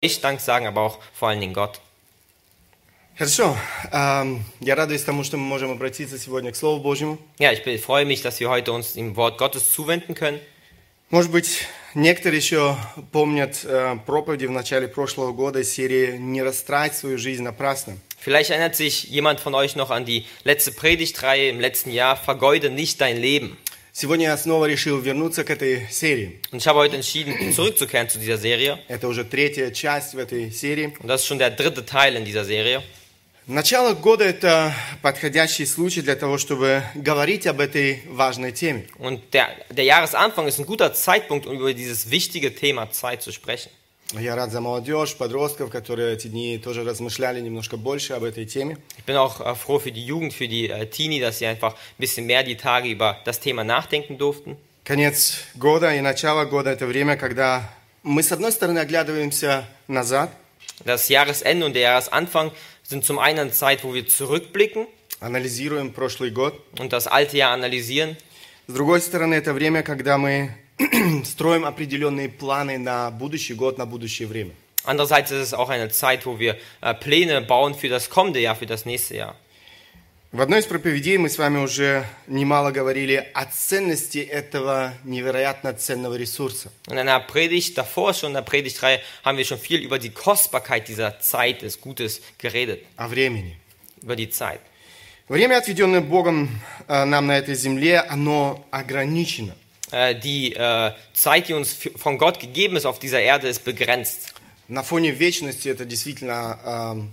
ich Dank sagen, aber auch vor allen Dingen Gott. Хорошо. Ам, Я радуюсь тому, что мы можем обратиться сегодня к Слову Божьему. Ja, ich bin- freue mich, dass wir heute uns dem Wort Gottes zuwenden können. Может быть, некоторые еще помнят э, проповеди в начале прошлого года из серии «Не растрать свою жизнь напрасно». Vielleicht erinnert sich jemand von euch noch an die letzte Predigtreihe im letzten Jahr, Vergeude nicht dein Leben. Сегодня я снова решил вернуться к этой серии. Und ich habe heute entschieden, zurückzukehren zu dieser Serie. Это уже третья часть в этой серии. Und das ist schon der dritte Teil in dieser Serie. Начало года – это подходящий случай для того, чтобы говорить об этой важной теме. Und der, der Jahresanfang ist ein guter Zeitpunkt, um über dieses wichtige Thema Zeit zu sprechen. Я рад за молодежь, подростков, которые эти дни тоже размышляли немножко больше об этой теме. Ich bin auch äh, froh für die Jugend, für die äh, Teenie, dass sie einfach ein bisschen mehr die Tage über das Thema nachdenken durften. Конец года и начало года – это время, когда мы, с одной стороны, оглядываемся назад, Das Jahresende und der Jahresanfang sind zum einen eine Zeit, wo wir zurückblicken анализируем прошлый год. und das alte Jahr analysieren. С другой стороны, это время, когда мы строим определенные планы на будущий год, на будущее время. Andererseits ist es auch eine Zeit, wo wir äh, Pläne bauen für das kommende Jahr, für das nächste Jahr. В одной из проповедей мы с вами уже немало говорили о ценности этого невероятно ценного ресурса. In einer Predigt davor, schon in der Predigtreihe, haben wir schon viel über die Kostbarkeit dieser Zeit des Gutes geredet. О времени. Über die Zeit. Время, отведенное Богом э, нам на этой земле, оно ограничено. Äh, die äh, Zeit, die uns f- von Gott gegeben ist auf dieser Erde, ist begrenzt. На фоне вечности это действительно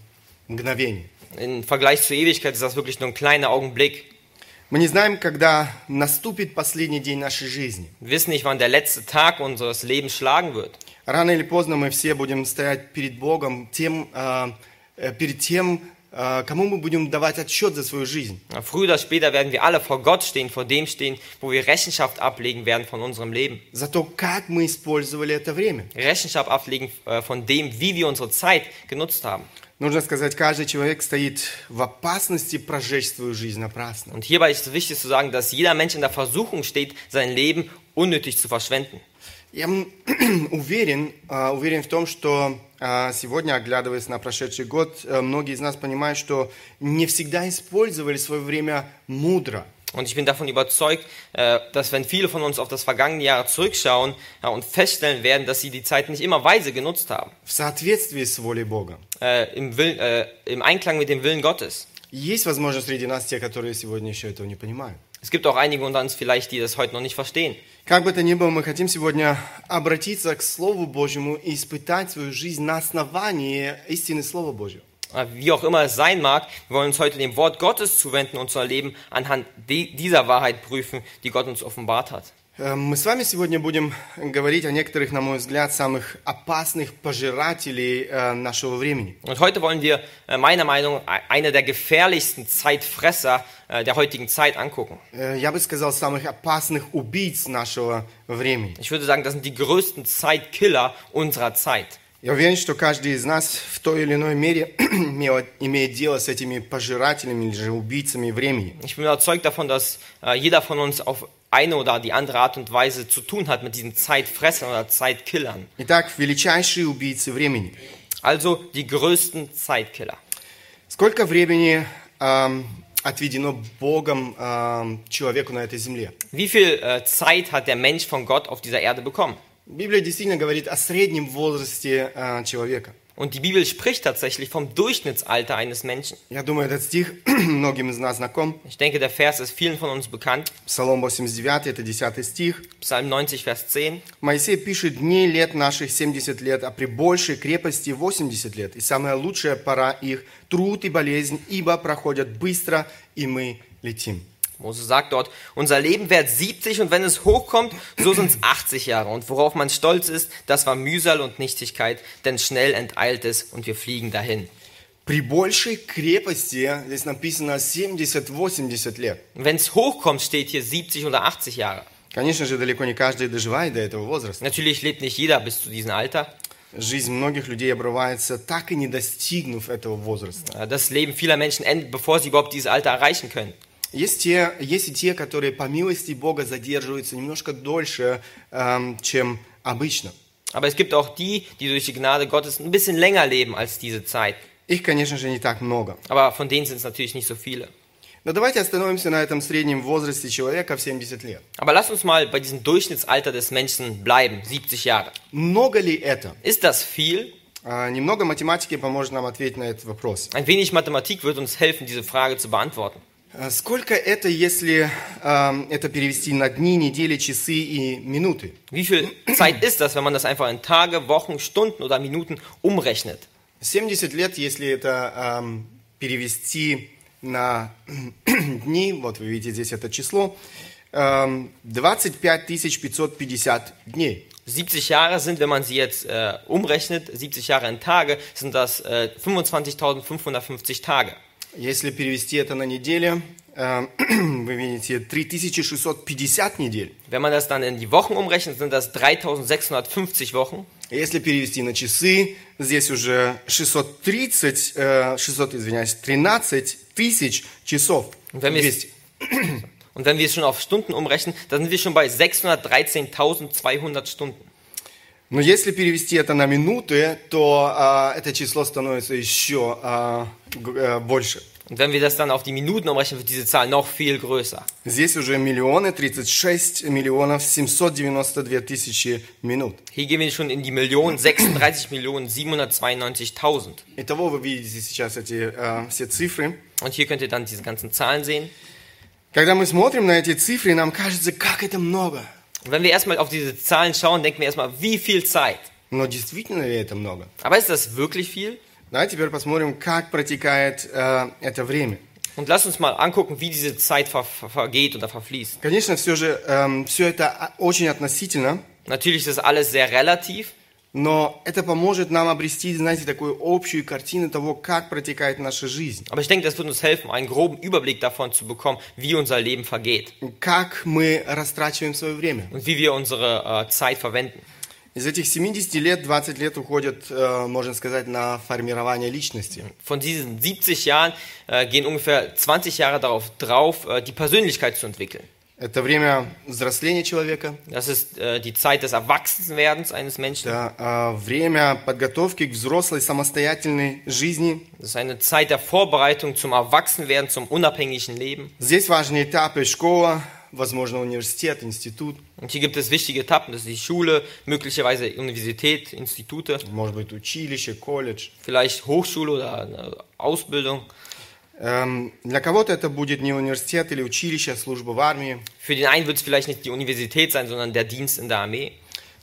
э, мгновение. Im Vergleich zur Ewigkeit ist das wirklich nur ein kleiner Augenblick. Мы не знаем, когда наступит последний день нашей жизни. Wir wissen nicht, wann der letzte Tag unseres Lebens schlagen wird. Рано или поздно мы все будем стоять перед Богом, тем, э, э, перед тем, э, кому мы будем давать отчет за свою жизнь. Ja, Früher oder später werden wir alle vor Gott stehen, vor dem stehen, wo wir Rechenschaft ablegen werden von unserem Leben. За то, как мы использовали это время. Rechenschaft ablegen äh, von dem, wie wir unsere Zeit genutzt haben. Нужно сказать, каждый человек стоит в опасности прожечь свою жизнь напрасно. Und hierbei ist es wichtig zu sagen, dass jeder Mensch in der Versuchung steht, sein Leben unnötig zu verschwenden. Я м, уверен, э, уверен в том, что э, сегодня, оглядываясь на прошедший год, э, многие из нас понимают, что не всегда использовали свое время мудро. Und ich bin davon überzeugt, äh, dass wenn viele von uns auf das vergangene Jahr zurückschauen ja, und feststellen werden, dass sie die Zeit nicht immer weise genutzt haben, в соответствии с волей Бога. äh, im, Will, äh, im Einklang mit dem Willen Gottes. Есть, возможно, среди нас те, которые сегодня еще этого не понимают. Es gibt auch einige unter uns vielleicht, die das heute noch nicht verstehen. Как бы то ни было, мы хотим сегодня обратиться к Слову Божьему и испытать свою жизнь на основании истины Слова Божьего. Äh, Wie auch immer es sein mag, wir wollen uns heute dem Wort Gottes zuwenden und unser Leben anhand di- dieser Wahrheit prüfen, die Gott uns offenbart hat. Э, Мы с вами сегодня будем говорить о некоторых, на мой взгляд, самых опасных пожирателей э, нашего времени. Und heute wollen wir äh, meiner Meinung nach eine der gefährlichsten Zeitfresser äh, der heutigen Zeit angucken. Э, Я бы сказал, самых опасных убийц нашего времени. Ich würde sagen, das sind die größten Zeitkiller unserer Zeit. Я уверен, что каждый из нас в той или иной мере имел- имеет дело с этими пожирателями или же убийцами времени. Ich bin überzeugt davon, dass äh, jeder von uns auf eine oder die andere Art und Weise zu tun hat mit diesen Zeitfressern oder Zeitkillern. Итак, величайшие убийцы времени. Also die größten Zeitkiller. Сколько времени эм, отведено Богом эм, человеку на этой земле? Wie viel äh, Zeit hat der Mensch von Gott auf dieser Erde bekommen? Библия действительно говорит о среднем возрасте э, человека. Und die Bibel spricht tatsächlich vom Durchschnittsalter eines Menschen. Я думаю, этот стих многим из нас знаком. Ich denke, der Vers ist vielen von uns bekannt. Псалом 89, это 10 стих. Psalm 90, Vers 10. Моисей пишет, дней лет наших 70 лет, а при большей крепости 80 лет. И самая лучшая пора их – труд и болезнь, ибо проходят быстро, и мы летим. Mose sagt dort, unser Leben währt 70 und wenn es hochkommt, so sind es 80 Jahre. Und worauf man stolz ist, das war Mühsal und Nichtigkeit, denn schnell enteilt es und wir fliegen dahin. При большей крепости, здесь написано 70-80 лет. Und wenn es hochkommt, steht hier 70 oder 80 Jahre. Конечно же, далеко не каждый доживает до этого возраста. Natürlich lebt nicht jeder bis zu diesem Alter. Жизнь многих людей обрывается, так и не достигнув этого возраста. Äh, Das Leben vieler Menschen endet, bevor sie überhaupt dieses Alter erreichen können. Есть, те, есть и те, которые по милости Бога задерживаются немножко дольше, эм, чем обычно. Aber es gibt auch die, die durch die Gnade Gottes ein bisschen länger leben als diese Zeit. Их, конечно же, не так много. Aber von denen sind es natürlich nicht so viele. Но давайте остановимся на этом среднем возрасте человека в 70 лет. Aber lass uns mal bei diesem Durchschnittsalter des Menschen bleiben, 70 Jahre. Много ли это? Ist das viel? А, Немного математики поможет нам ответить на этот вопрос. Ein wenig Mathematik wird uns helfen, diese Frage zu beantworten. А, Сколько это, если а, это перевести на дни, недели, часы и минуты? Wie viel Zeit ist das, wenn man das einfach in Tage, Wochen, Stunden oder Minuten umrechnet? 70 лет, если это ам, перевести на дни, вот вы видите здесь это число, ам, 25 550 дней. 70 Jahre sind, wenn man sie jetzt äh, umrechnet, 70 Jahre in Tage, sind das äh, 25.550 Tage. Если перевести это на недели, вы видите 3650 недель. Wenn man das dann in die Wochen umrechnet, sind das 3.650 Wochen. Если перевести на часы, здесь уже 630, э, 600, извиняюсь, 13 тысяч часов. Und wenn wir es 200. und wenn wir es schon auf Stunden umrechnen, dann sind wir schon bei 613.200 Stunden. Но если перевести это на минуты, то а, это число становится еще а, э, больше. Und wenn wir das dann auf die Minuten umrechnen, wird diese Zahl noch viel größer. Здесь уже миллионы, 36 миллионов 792 тысячи минут. Hier gehen wir schon in die Millionen, 36 Millionen 792.000. Итого вы видите сейчас эти э, все цифры. Und hier könnt ihr dann diese ganzen Zahlen sehen. Когда мы смотрим на эти цифры, нам кажется, как это много. Und wenn wir erstmal auf diese Zahlen schauen, denken wir erstmal, wie viel Zeit. Но действительно ли это много? Aber ist das wirklich viel? Давайте теперь посмотрим, как протекает э, это время. Und lasst uns mal angucken, wie diese Zeit ver ver vergeht oder verfließt. Конечно, все же все это а, очень относительно, Natürlich ist das alles sehr relativ, но это поможет нам обрести, знаете, такую общую картину того, как протекает наша жизнь, aber ich denke, das wird uns helfen, einen groben Überblick davon zu bekommen, wie unser Leben vergeht как мы растрачиваем свое время. und wie wir unsere äh, Zeit verwenden. Из этих 70 лет 20 лет уходят, э, можно сказать, на формирование личности. Von diesen 70 Jahren äh, gehen ungefähr 20 Jahre darauf drauf, äh, die Persönlichkeit zu entwickeln. Это время взросления человека, Das ist äh, die Zeit des Erwachsenwerdens eines Menschen. это э, время подготовки к взрослой самостоятельной жизни. Das ist eine Zeit der Vorbereitung zum Erwachsenwerden, zum unabhängigen Leben. Здесь важные этапы школа, возможно, университет, институт, Und hier gibt es wichtige Etappen. Das ist die Schule, möglicherweise Universität, Institute, может быть, училище, колледж. vielleicht Hochschule oder eine Ausbildung. Эм, Для кого-то это будет не университет или училище, а служба в армии. Für den einen wird es vielleicht nicht die Universität sein, sondern der Dienst in der Armee.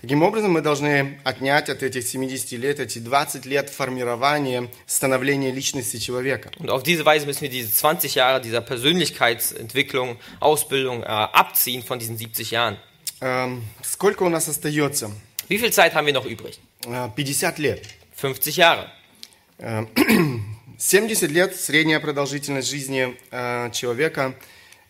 Таким образом, мы должны отнять от этих 70 лет эти 20 лет формирования, становления личности человека. Und auf diese Weise müssen wir diese 20 Jahre dieser Persönlichkeitsentwicklung, Ausbildung äh, abziehen von diesen 70 Jahren. Эм, Сколько у нас остается? Wie viel Zeit haben wir noch übrig? Э, 50 лет. 50 Jahre. Эм, 70 лет средняя продолжительность жизни э, человека,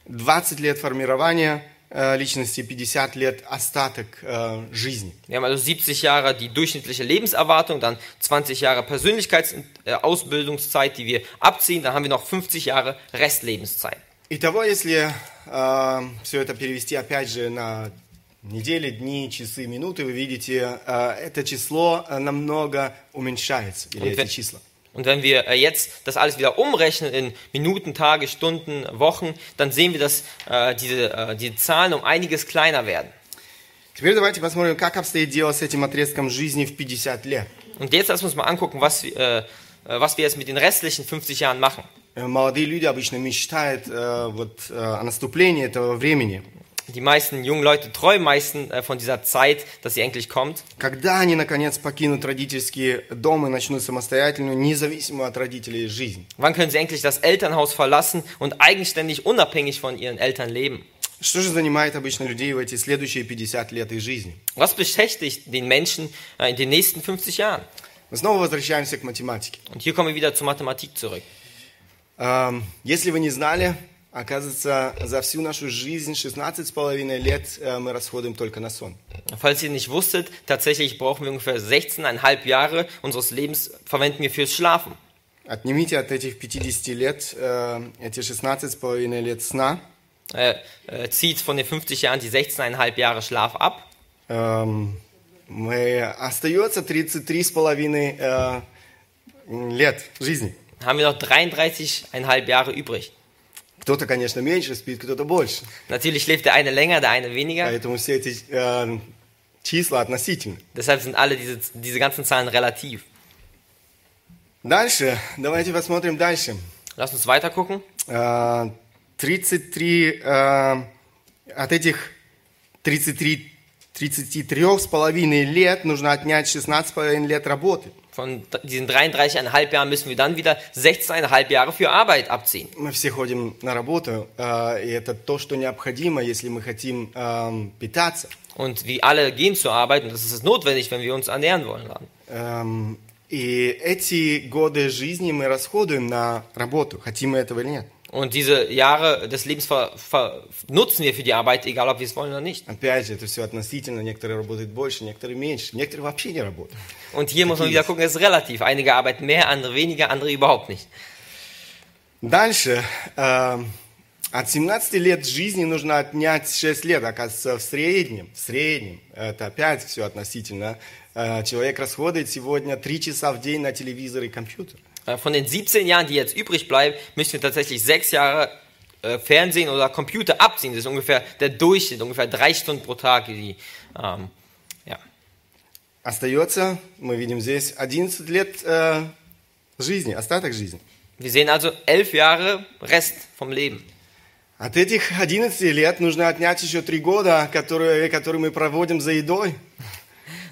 20 лет формирования э, личности, 50 лет остаток э, жизни. Wir haben also 70 Jahre die durchschnittliche Lebenserwartung, dann 20 Jahre Persönlichkeitsausbildungszeit, die wir abziehen, dann haben wir noch 50 Jahre Restlebenszeit. Итого, если все это перевести опять же на недели, дни, часы, минуты, вы видите, э, это число э, намного уменьшается, или Und эти числа. Und wenn wir äh, jetzt das alles wieder umrechnen in Minuten, Tage, Stunden, Wochen, dann sehen wir, dass äh, diese, äh, die Zahlen um einiges kleiner werden. Теперь давайте посмотрим, как обстоит дело с этим отрезком жизни в 50 лет. Und jetzt lassen wir uns mal angucken, was, wir, äh, äh, was wir jetzt mit den restlichen 50 Jahren machen. Э, Молодые люди обычно мечтают э, вот, э, о наступлении этого времени. Die meisten jungen Leute träumen meistens äh, von dieser Zeit, dass sie endlich kommt. Когда они, наконец, покинут родительский дом и начнут самостоятельную, независимую от родителей жизнь? Wann können sie endlich das Elternhaus verlassen und eigenständig unabhängig von ihren Eltern leben? Что же занимает обычно людей в эти следующие 50 лет их жизни? Was beschäftigt den Menschen äh, in den nächsten 50 Jahren? Мы снова возвращаемся к математике. Und hier kommen wir wieder zur Mathematik zurück. Эм, Если вы не знали, оказывается, за всю нашу жизнь 16,5 лет э, мы расходуем только на сон. Falls ihr nicht wusstet, tatsächlich brauchen wir ungefähr 16,5 Jahre unseres Lebens verwenden wir fürs Schlafen. Отнимите от этих 50 лет э, эти 16,5 лет сна, Äh, äh, zieht von den 50 Jahren die 16,5 Jahre Schlaf ab. эм, мы остается 33,5 э, лет жизни. Haben wir noch 33,5 Jahre übrig. Кто-то, конечно, меньше спит, кто-то больше. Natürlich schläft der eine länger, der eine weniger. Поэтому все эти э, числа относительны. Deshalb sind alle diese, diese ganzen Zahlen relativ. Дальше, давайте посмотрим дальше. Lass uns weiter gucken. Э, 33, э, от этих 33, 33 с половиной лет нужно отнять 16 с половиной лет работы. Von diesen 33,5 Jahren müssen wir dann wieder 16,5 Jahre für Arbeit abziehen. Мы все ходим на работу, э, и это то, что необходимо, если мы хотим эм, питаться. Und wir alle gehen zur Arbeit und das ist notwendig, wenn wir uns ernähren wollen. Dann. Эм, и эти годы жизни мы расходуем на работу, хотим мы этого или нет. Und diese Jahre des Lebens ver, ver, nutzen wir für die Arbeit, egal ob wir es wollen oder nicht. Опять же, это все относительно. Некоторые работают больше, некоторые меньше, некоторые вообще не работают. Und hier muss man wieder gucken, es ist relativ. Einige arbeiten mehr, andere weniger, andere überhaupt nicht. Дальше. эм, от 17 лет жизни нужно отнять 6 лет. Оказывается, в среднем, в среднем, это опять все относительно. Э, человек расходует сегодня 3 часа в день на телевизор и компьютер. Äh, Von den 17 Jahren, die jetzt übrig bleiben, müssen wir tatsächlich sechs Jahre äh, Fernsehen oder Computer abziehen. Das ist ungefähr der Durchschnitt, ungefähr drei Stunden pro Tag. Die, ähm, ja. Остается, мы видим здесь, 11 лет э, жизни, остаток жизни. Wir sehen also elf Jahre Rest vom Leben. От этих 11 лет нужно отнять еще 3 года, которые, которые мы проводим за едой.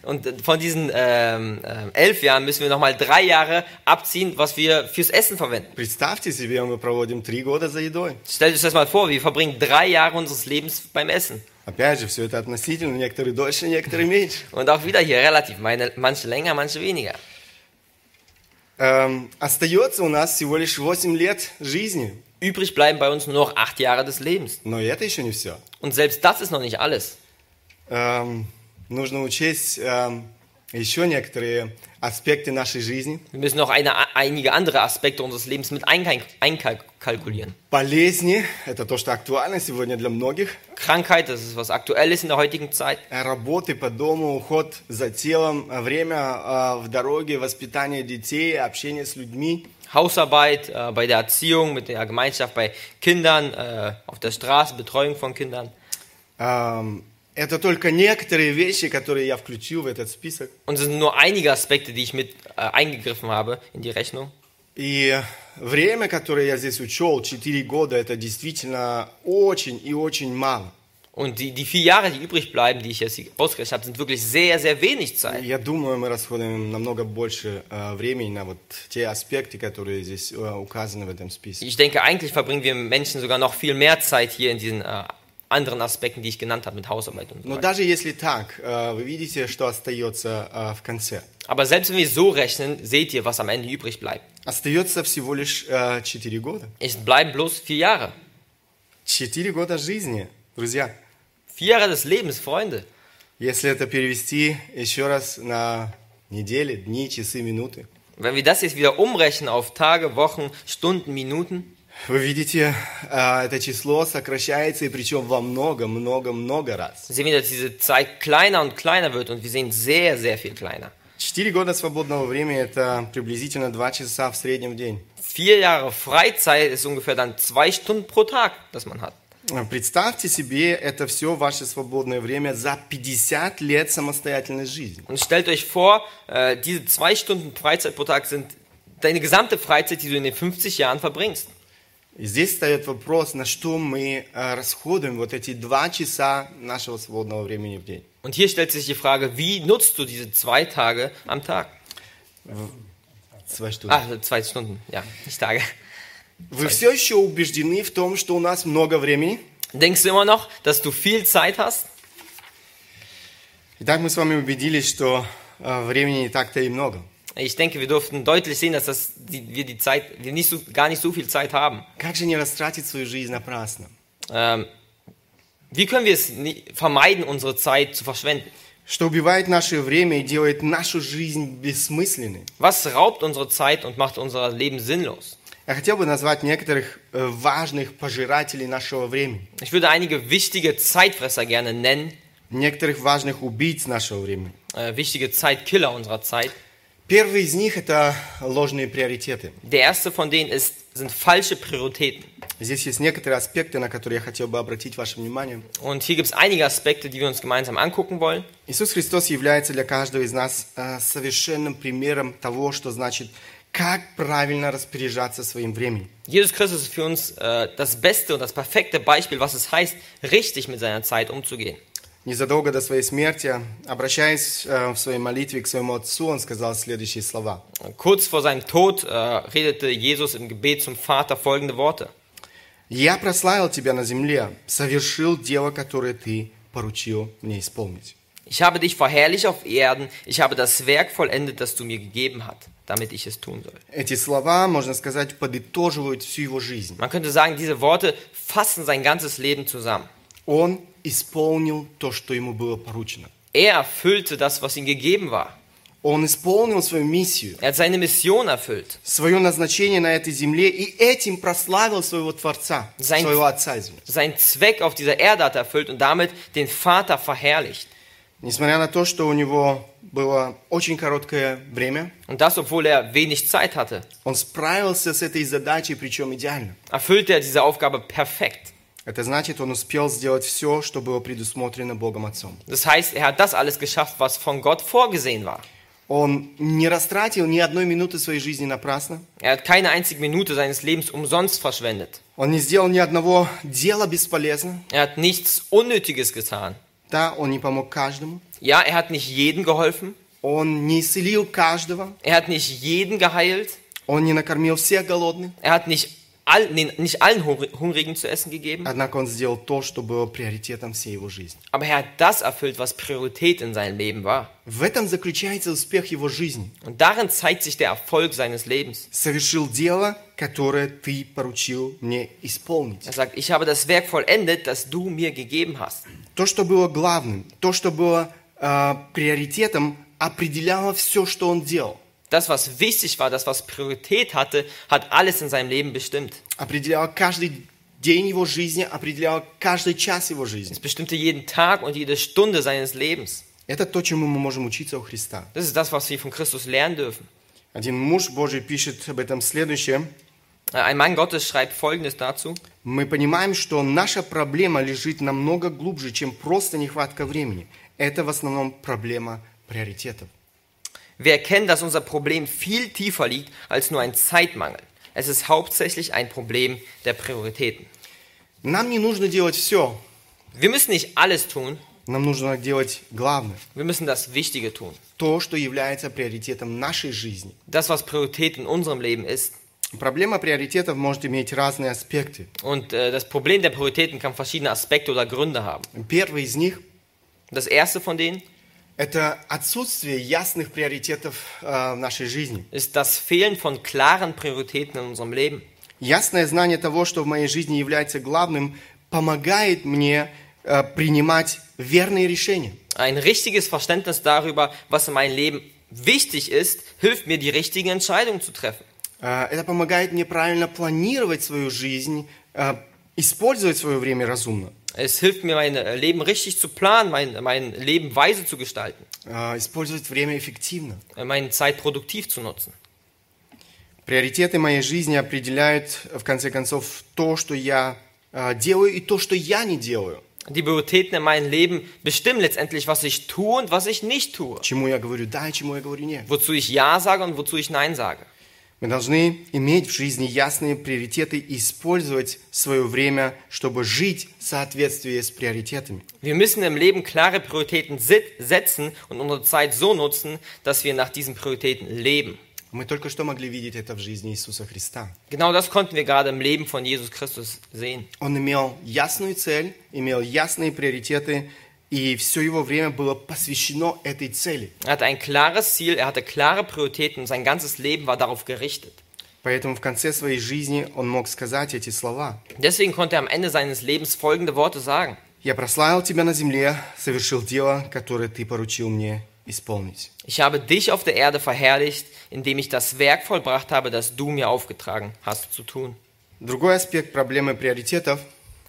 Und äh, von diesen ähm, ähm, elf Jahren müssen wir nochmal drei Jahre abziehen, was wir fürs Essen verwenden. Представьте себе, мы проводим 3 года за едой. Stellt euch das mal vor, wir verbringen drei Jahre unseres Lebens beim Essen. Опять же, все это относительно, некоторые дольше, некоторые меньше. Und auch wieder hier relativ, meine, manche länger, manche weniger. Эм, остается у нас всего лишь 8 лет жизни. Übrig bleiben bei uns nur noch acht Jahre des Lebens. Но и это еще не все. Und selbst das ist noch nicht alles. Эм, нужно учесть эм, еще некоторые аспекты нашей жизни. Wir müssen noch eine, einige andere Aspekte unseres Lebens mit einkalk- einkalkulieren. Болезни – это то, что актуально сегодня для многих. Krankheit, das ist was Aktuelles in der heutigen Zeit. Э, Работы по дому, уход за телом, э, время э, в дороге, воспитание детей, общение с людьми. Hausarbeit, äh, bei der Erziehung, mit der Gemeinschaft, bei Kindern, äh, auf der Straße, Betreuung von Kindern. Эм, Это только некоторые вещи, которые я включил в этот список. Und es sind nur einige Aspekte, die ich mit äh, eingegriffen habe in die Rechnung. И время, которое я здесь учел, 4 года, это действительно очень и очень мало. Und die, die vier Jahre, die übrig bleiben, die ich jetzt hier ausgerechnet habe, sind wirklich sehr, sehr wenig Zeit. Я думаю, мы расходуем намного больше э, времени на вот те аспекты, которые здесь э, указаны в этом списке. Ich denke, eigentlich verbringen wir Menschen sogar noch viel mehr Zeit hier in diesen äh, anderen Aspekten, die ich genannt habe, mit Hausarbeit und so Но weiter. даже если так, э, вы видите, что остается э, в конце. Aber selbst wenn wir so rechnen, seht ihr, was am Ende übrig bleibt. Остается всего лишь э, 4 года. Es bleiben bloß vier Jahre. 4 года жизни, друзья. Vier Jahre des Lebens, Freunde. Если это перевести еще раз на недели, дни, часы, минуты, Wenn wir das jetzt wieder umrechnen auf Tage, Wochen, Stunden, Minuten, Вы видите, э, это число сокращается, и причем во много-много-много раз. sehen wir, dass diese Zeit kleiner und kleiner wird und wir sehen sehr, sehr viel kleiner. 4 года свободного времени – это приблизительно 2 часа в среднем в день. Vier Jahre Freizeit ist ungefähr dann zwei Stunden pro Tag, das man hat. Э, Представьте себе это все ваше свободное время за 50 лет самостоятельной жизни. Und stellt euch vor, äh, diese zwei Stunden Freizeit pro Tag sind deine gesamte Freizeit, die du in den 50 Jahren verbringst. И здесь встает вопрос, на что мы э, расходуем вот эти два часа нашего свободного времени в день. Und hier stellt sich die Frage, wie nutzt du diese zwei Tage am Tag? Zwei Stunden. Ah, zwei Stunden, ja, nicht Tage. Вы все еще убеждены в том, что у нас много времени? Denkst du immer noch, dass du viel Zeit hast? Итак, мы с вами убедились, что э, времени не так-то и много. Ich denke, wir durften deutlich sehen, dass das, die, wir die Zeit, wir nicht so, gar nicht so viel Zeit haben. Как же не растратить свою жизнь напрасно? Ähm, wie können wir es nie, vermeiden, unsere Zeit zu verschwenden? Что убивает наше время и делает нашу жизнь бессмысленной? Was raubt unsere Zeit und macht unser Leben sinnlos? Я хотел бы назвать некоторых э, важных пожирателей нашего времени. Ich würde einige wichtige Zeitfresser gerne nennen. некоторых важных убийц нашего времени. äh, wichtige Zeitkiller unserer Zeit. Первый из них – это ложные приоритеты. Der erste von denen ist, sind falsche Prioritäten. Здесь есть некоторые аспекты, на которые я хотел бы обратить ваше внимание. Und hier gibt es einige Aspekte, die wir uns gemeinsam angucken wollen. Иисус Христос является для каждого из нас э, совершенным примером того, что значит, как правильно распоряжаться своим временем. Jesus Christus ist für uns äh, das beste und das perfekte Beispiel, was es heißt, richtig mit seiner Zeit umzugehen. Незадолго до своей смерти, обращаясь э, в своей молитве к своему Отцу, он сказал следующие слова. Kurz vor seinem Tod äh, redete Jesus im Gebet zum Vater folgende Worte. «Я прославил Тебя на земле, совершил дело, которое Ты поручил мне исполнить». Ich habe dich verherrlicht auf Erden, ich habe das Werk vollendet, das du mir gegeben hast, damit ich es tun soll. Эти слова, можно сказать, подытоживают всю его жизнь. Man könnte sagen, diese Worte fassen sein ganzes Leben zusammen. Он исполнил то, что ему было поручено. Er erfüllte das, was ihm gegeben war. Он исполнил свою миссию, Er hat seine Mission erfüllt. свое назначение на этой земле и этим прославил своего Творца, Sein- своего Отца. извините. Seinen Zweck auf dieser Erde hat er erfüllt und damit den Vater verherrlicht. Несмотря на то, что у него было очень короткое время, Und das, obwohl er wenig Zeit hatte, он справился с этой задачей, причем идеально. erfüllte er diese Aufgabe perfekt. Это значит, он успел сделать все, что было предусмотрено Богом Отцом. Das heißt, er hat das alles geschafft, was von Gott vorgesehen war. Он не растратил ни одной минуты своей жизни напрасно. Er hat keine einzige Minute seines Lebens umsonst verschwendet. Он не сделал ни одного дела бесполезно. Er hat nichts Unnötiges getan. Да, он не помог каждому. Ja, er hat nicht jedem geholfen. Он не исцелил каждого. Er hat nicht jeden geheilt. Он не накормил всех голодных. Er hat nicht, all, nee, nicht allen Hungr- Hungrigen zu essen gegeben. Однако он сделал то, что было приоритетом всей его жизни. Aber er hat das erfüllt, was Priorität in seinem Leben war. В этом заключается успех его жизни. Und darin zeigt sich der Erfolg seines Lebens. Совершил дело, которое ты поручил мне исполнить. Er sagt, ich habe das Werk vollendet, das du mir gegeben hast. То, что было главным, то, что было э, приоритетом, определяло все, что он делал. Das, was wichtig war, das, was Priorität hatte, hat alles in seinem Leben bestimmt. Определяло каждый день его жизни, определяло каждый час его жизни. Es bestimmte jeden Tag und jede Stunde seines Lebens. Это то, чему мы можем учиться у Христа. Das ist das, was wir von Christus lernen dürfen. Один муж Божий пишет об этом следующее. Äh, Ein Mann Gottes schreibt Folgendes dazu. Мы понимаем, что наша проблема лежит намного глубже, чем просто нехватка времени. Это в основном проблема приоритетов. Wir erkennen, dass unser Problem viel tiefer liegt als nur ein Zeitmangel. Es ist hauptsächlich ein Problem der Prioritäten. Нам не нужно делать все, Wir müssen nicht alles tun, нам нужно делать главное. wir müssen das Wichtige tun. То, что является приоритетом нашей жизни. Das, was Priorität in unserem Leben ist. Проблема приоритетов может иметь разные аспекты. Und äh, das Problem der Prioritäten kann verschiedene Aspekte oder Gründe haben. Первый из них Das erste von denen – Это отсутствие ясных приоритетов э, в нашей жизни. ist das Fehlen von klaren Prioritäten in unserem Leben. Ясное знание того, что в моей жизни является главным, помогает мне э, принимать верные решения. Ein richtiges Verständnis darüber, was in meinem Leben wichtig ist, hilft mir, die richtigen Entscheidungen zu treffen. Э, Это помогает мне правильно планировать свою жизнь, э, использовать свое время разумно, Es hilft mir, mein äh, Leben richtig zu planen, mein, mein Leben weise zu gestalten, э, использовать время эффективно. äh, meine Zeit produktiv zu nutzen. Приоритеты моей жизни определяют, в конце концов, то, что я э, делаю и то, что я не делаю. Die Prioritäten in meinem Leben bestimmen letztendlich, was ich tue und was ich nicht tue. Чему я говорю да и чему я говорю нет. Wozu ich Ja sage und wozu ich Nein sage. Мы должны иметь в жизни ясные приоритеты и использовать свое время, чтобы жить в соответствии с приоритетами. Wir müssen im Leben klare Prioritäten setzen und unsere Zeit so nutzen, dass wir nach diesen Prioritäten leben. Мы только что могли видеть это в жизни Иисуса Христа. Genau das konnten wir gerade im Leben von Jesus Christus sehen. Он имел ясную цель, имел ясные приоритеты, и все его время было посвящено этой цели. Er hatte ein klares Ziel, er hatte klare Prioritäten und sein ganzes Leben war darauf gerichtet. Поэтому в конце своей жизни он мог сказать эти слова. Deswegen konnte er am Ende seines Lebens folgende Worte sagen. «Я прославил тебя на земле, совершил дело, которое ты поручил мне исполнить». Ich habe dich auf der Erde verherrlicht, indem ich das Werk vollbracht habe, das du mir aufgetragen hast zu tun. Другой аспект проблемы приоритетов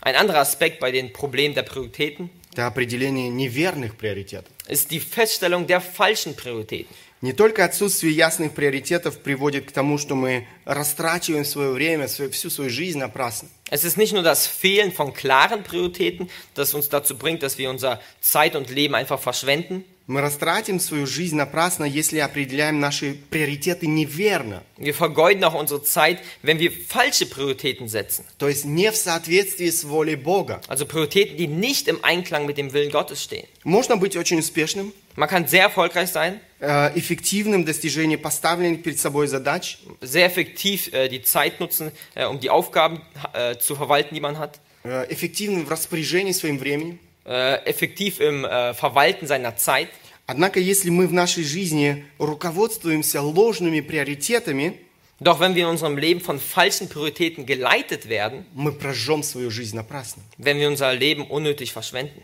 Ein anderer Aspekt bei den Problemen der Prioritäten – Это определение неверных приоритетов. ist die Feststellung der falschen Prioritäten. Не только отсутствие ясных приоритетов приводит к тому, что мы растрачиваем свое время, свою- всю свою жизнь напрасно. Es ist nicht nur das Fehlen von klaren Prioritäten, das uns dazu bringt, dass wir unser Zeit und Leben einfach verschwenden. Мы растратим свою жизнь напрасно, если определяем наши приоритеты неверно, Wir vergeuden auch unsere Zeit, wenn wir falsche Prioritäten setzen. то есть не в соответствии с волей Бога. Also Prioritäten, die nicht im Einklang mit dem Willen Gottes stehen. Можно быть очень успешным, Man kann sehr erfolgreich sein, э, эффективным в достижении поставленных перед собой задач, sehr effektiv äh, die Zeit nutzen, äh, um die Aufgaben äh, zu verwalten, die man hat, э, эффективным в распоряжении своим временем. äh, effektiv im äh, Verwalten seiner Zeit. Однако, если мы в нашей жизни руководствуемся ложными приоритетами, Doch wenn wir in unserem Leben von falschen Prioritäten geleitet werden, мы прожжем свою жизнь напрасно. wenn wir unser Leben unnötig verschwenden.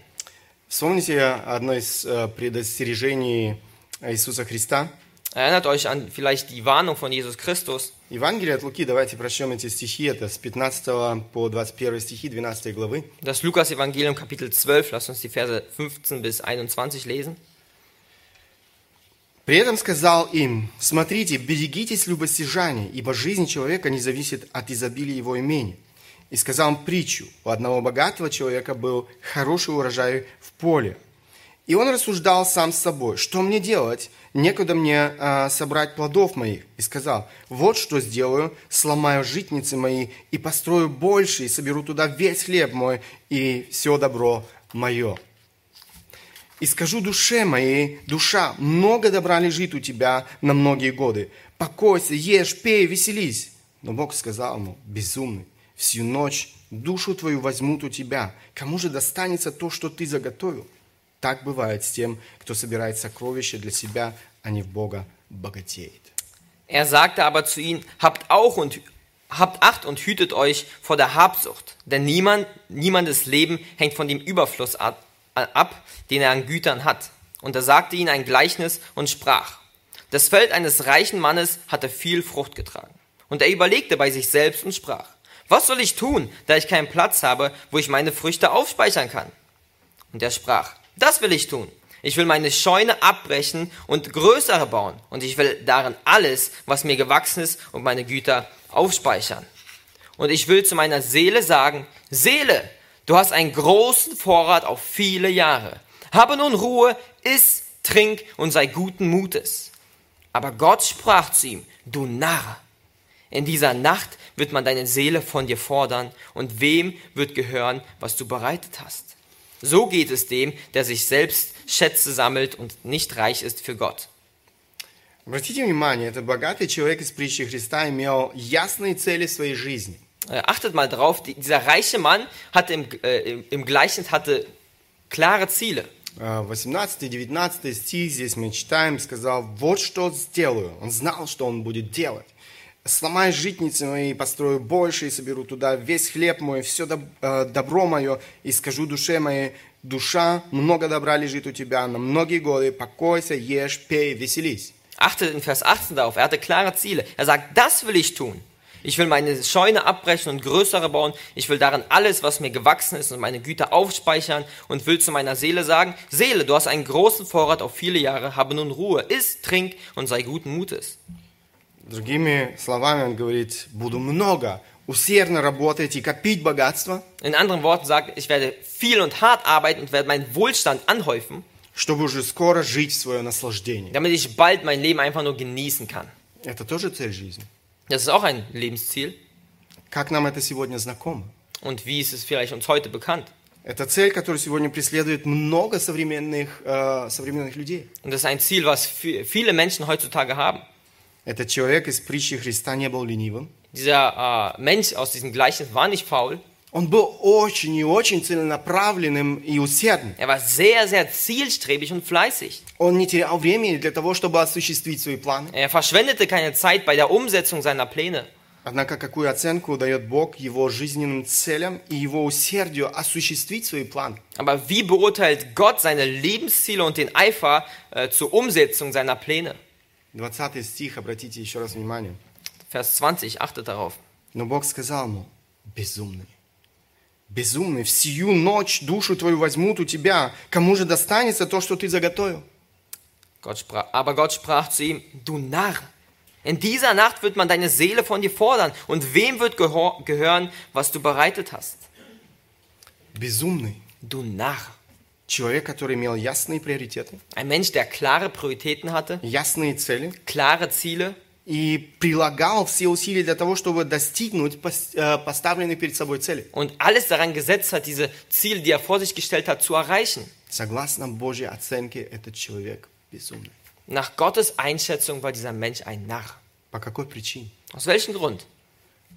Вспомните одно из э, предостережений Иисуса Христа. Erinnert euch an vielleicht die Warnung von Jesus Christus. Евангелие от Луки, давайте прочтем эти стихи, это с 15 по 21 стихи 12 главы. Das Lukas-Evangelium Kapitel 12, lasst uns die Verse 15 bis 21 lesen. При этом сказал им, смотрите, берегитесь любостяжания, ибо жизнь человека не зависит от изобилия его имени. И сказал им притчу, у одного богатого человека был хороший урожай в поле. И он рассуждал сам с собой, что мне делать, некуда мне а, собрать плодов моих. И сказал, вот что сделаю, сломаю житницы мои и построю больше, и соберу туда весь хлеб мой и все добро мое. И скажу душе моей, душа, много добра лежит у тебя на многие годы. Покойся, ешь, пей, веселись. Но Бог сказал ему, безумный, всю ночь душу твою возьмут у тебя. Кому же достанется то, что ты заготовил? Так бывает с тем, кто собирает сокровища для себя, а не в Бога богатеет. Er sagte aber zu ihnen, habt auch und habt Acht und hütet euch vor der Habsucht, denn niemand, niemandes Leben hängt von dem Überfluss ab, ab, den er an Gütern hat. Und er sagte ihnen ein Gleichnis und sprach, das Feld eines reichen Mannes hatte viel Frucht getragen. Und er überlegte bei sich selbst und sprach, was soll ich tun, da ich keinen Platz habe, wo ich meine Früchte aufspeichern kann? Und er sprach, das will ich tun. Ich will meine Scheune abbrechen und größere bauen. Und ich will darin alles, was mir gewachsen ist, und meine Güter aufspeichern. Und ich will zu meiner Seele sagen, Seele, du hast einen großen Vorrat auf viele Jahre. Habe nun Ruhe, iss, trink und sei guten Mutes. Aber Gott sprach zu ihm, du Narr, in dieser Nacht wird man deine Seele von dir fordern, und wem wird gehören, was du bereitet hast? So geht es dem, der sich selbst Schätze sammelt und nicht reich ist für Gott. Обратите внимание, этот богатый человек из притчи Христа имел ясные цели в своей жизни. Äh, achtet mal drauf, die, dieser reiche Mann hatte im, äh, im, im Gleichnis hatte klare Ziele. Э, 18-19 стих здесь мы читаем, сказал, вот что сделаю. Он знал, что он будет делать. Сломаю житницы мои, построю больше, и соберу туда весь хлеб мой, все доб- э, добро мое, и скажу душе моей, душа, много добра лежит у тебя на многие годы, покойся, ешь, пей, веселись. Achtet in Vers 18 darauf, er hatte klare Ziele. Er sagt, das will ich tun. Ich will meine Scheune abbrechen und größere bauen. Ich will darin alles, was mir gewachsen ist und meine Güter aufspeichern und will zu meiner Seele sagen, Seele, du hast einen großen Vorrat auf viele Jahre, habe nun Ruhe, iss, trink und sei guten Mutes. Другими словами, он говорит, буду много, усердно работать и копить богатство, In anderen Worten sagt, ich werde viel und hart arbeiten und werde meinen Wohlstand anhäufen, чтобы уже скоро жить в свое наслаждение. damit ich bald mein Leben einfach nur genießen kann. Это тоже цель жизни. Das ist auch ein Lebensziel. Как нам это сегодня знакомо? Und wie ist es vielleicht uns heute bekannt? Это цель, которую сегодня преследует много современных, э, современных людей. Und das ist ein Ziel, was vi- viele Menschen heutzutage haben. Этот человек из притчи Христа не был ленивым. Dieser äh, Mensch aus diesem Gleichnis war nicht faul. Он был очень и очень целенаправленным и усердным. Er war sehr, sehr zielstrebig und fleißig. Он не терял времени для того, чтобы осуществить свои планы. Er verschwendete keine Zeit bei der Umsetzung seiner Pläne. Однако какую оценку дает Бог его жизненным целям и его усердию осуществить свои планы? Aber wie beurteilt Gott seine Lebensziele und den Eifer äh, zur Umsetzung seiner Pläne? 20 стих, обратите еще раз внимание. Vers 20, achtet darauf. Но Бог сказал ему, безумный, Безумный, в сию ночь душу твою возьмут у тебя. Кому же достанется то, что ты заготовил? Gott sprach, aber Gott sprach zu ihm, du Narr, in dieser Nacht wird man deine Seele von dir fordern. Und wem wird gehor- gehören, was du bereitet hast? Безумный. Du Narr. Человек, который имел ясные приоритеты, Ein Mensch, der klare Prioritäten hatte, ясные цели klare Ziele и прилагал все усилия для того, чтобы достигнуть э, поставленной перед собой цели. und alles daran gesetzt hat, diese Ziele, die er vor sich gestellt hat, zu erreichen. Согласно Божьей оценке, этот человек безумный. Nach Gottes Einschätzung war dieser Mensch ein Narr. По какой причине? Aus welchem Grund?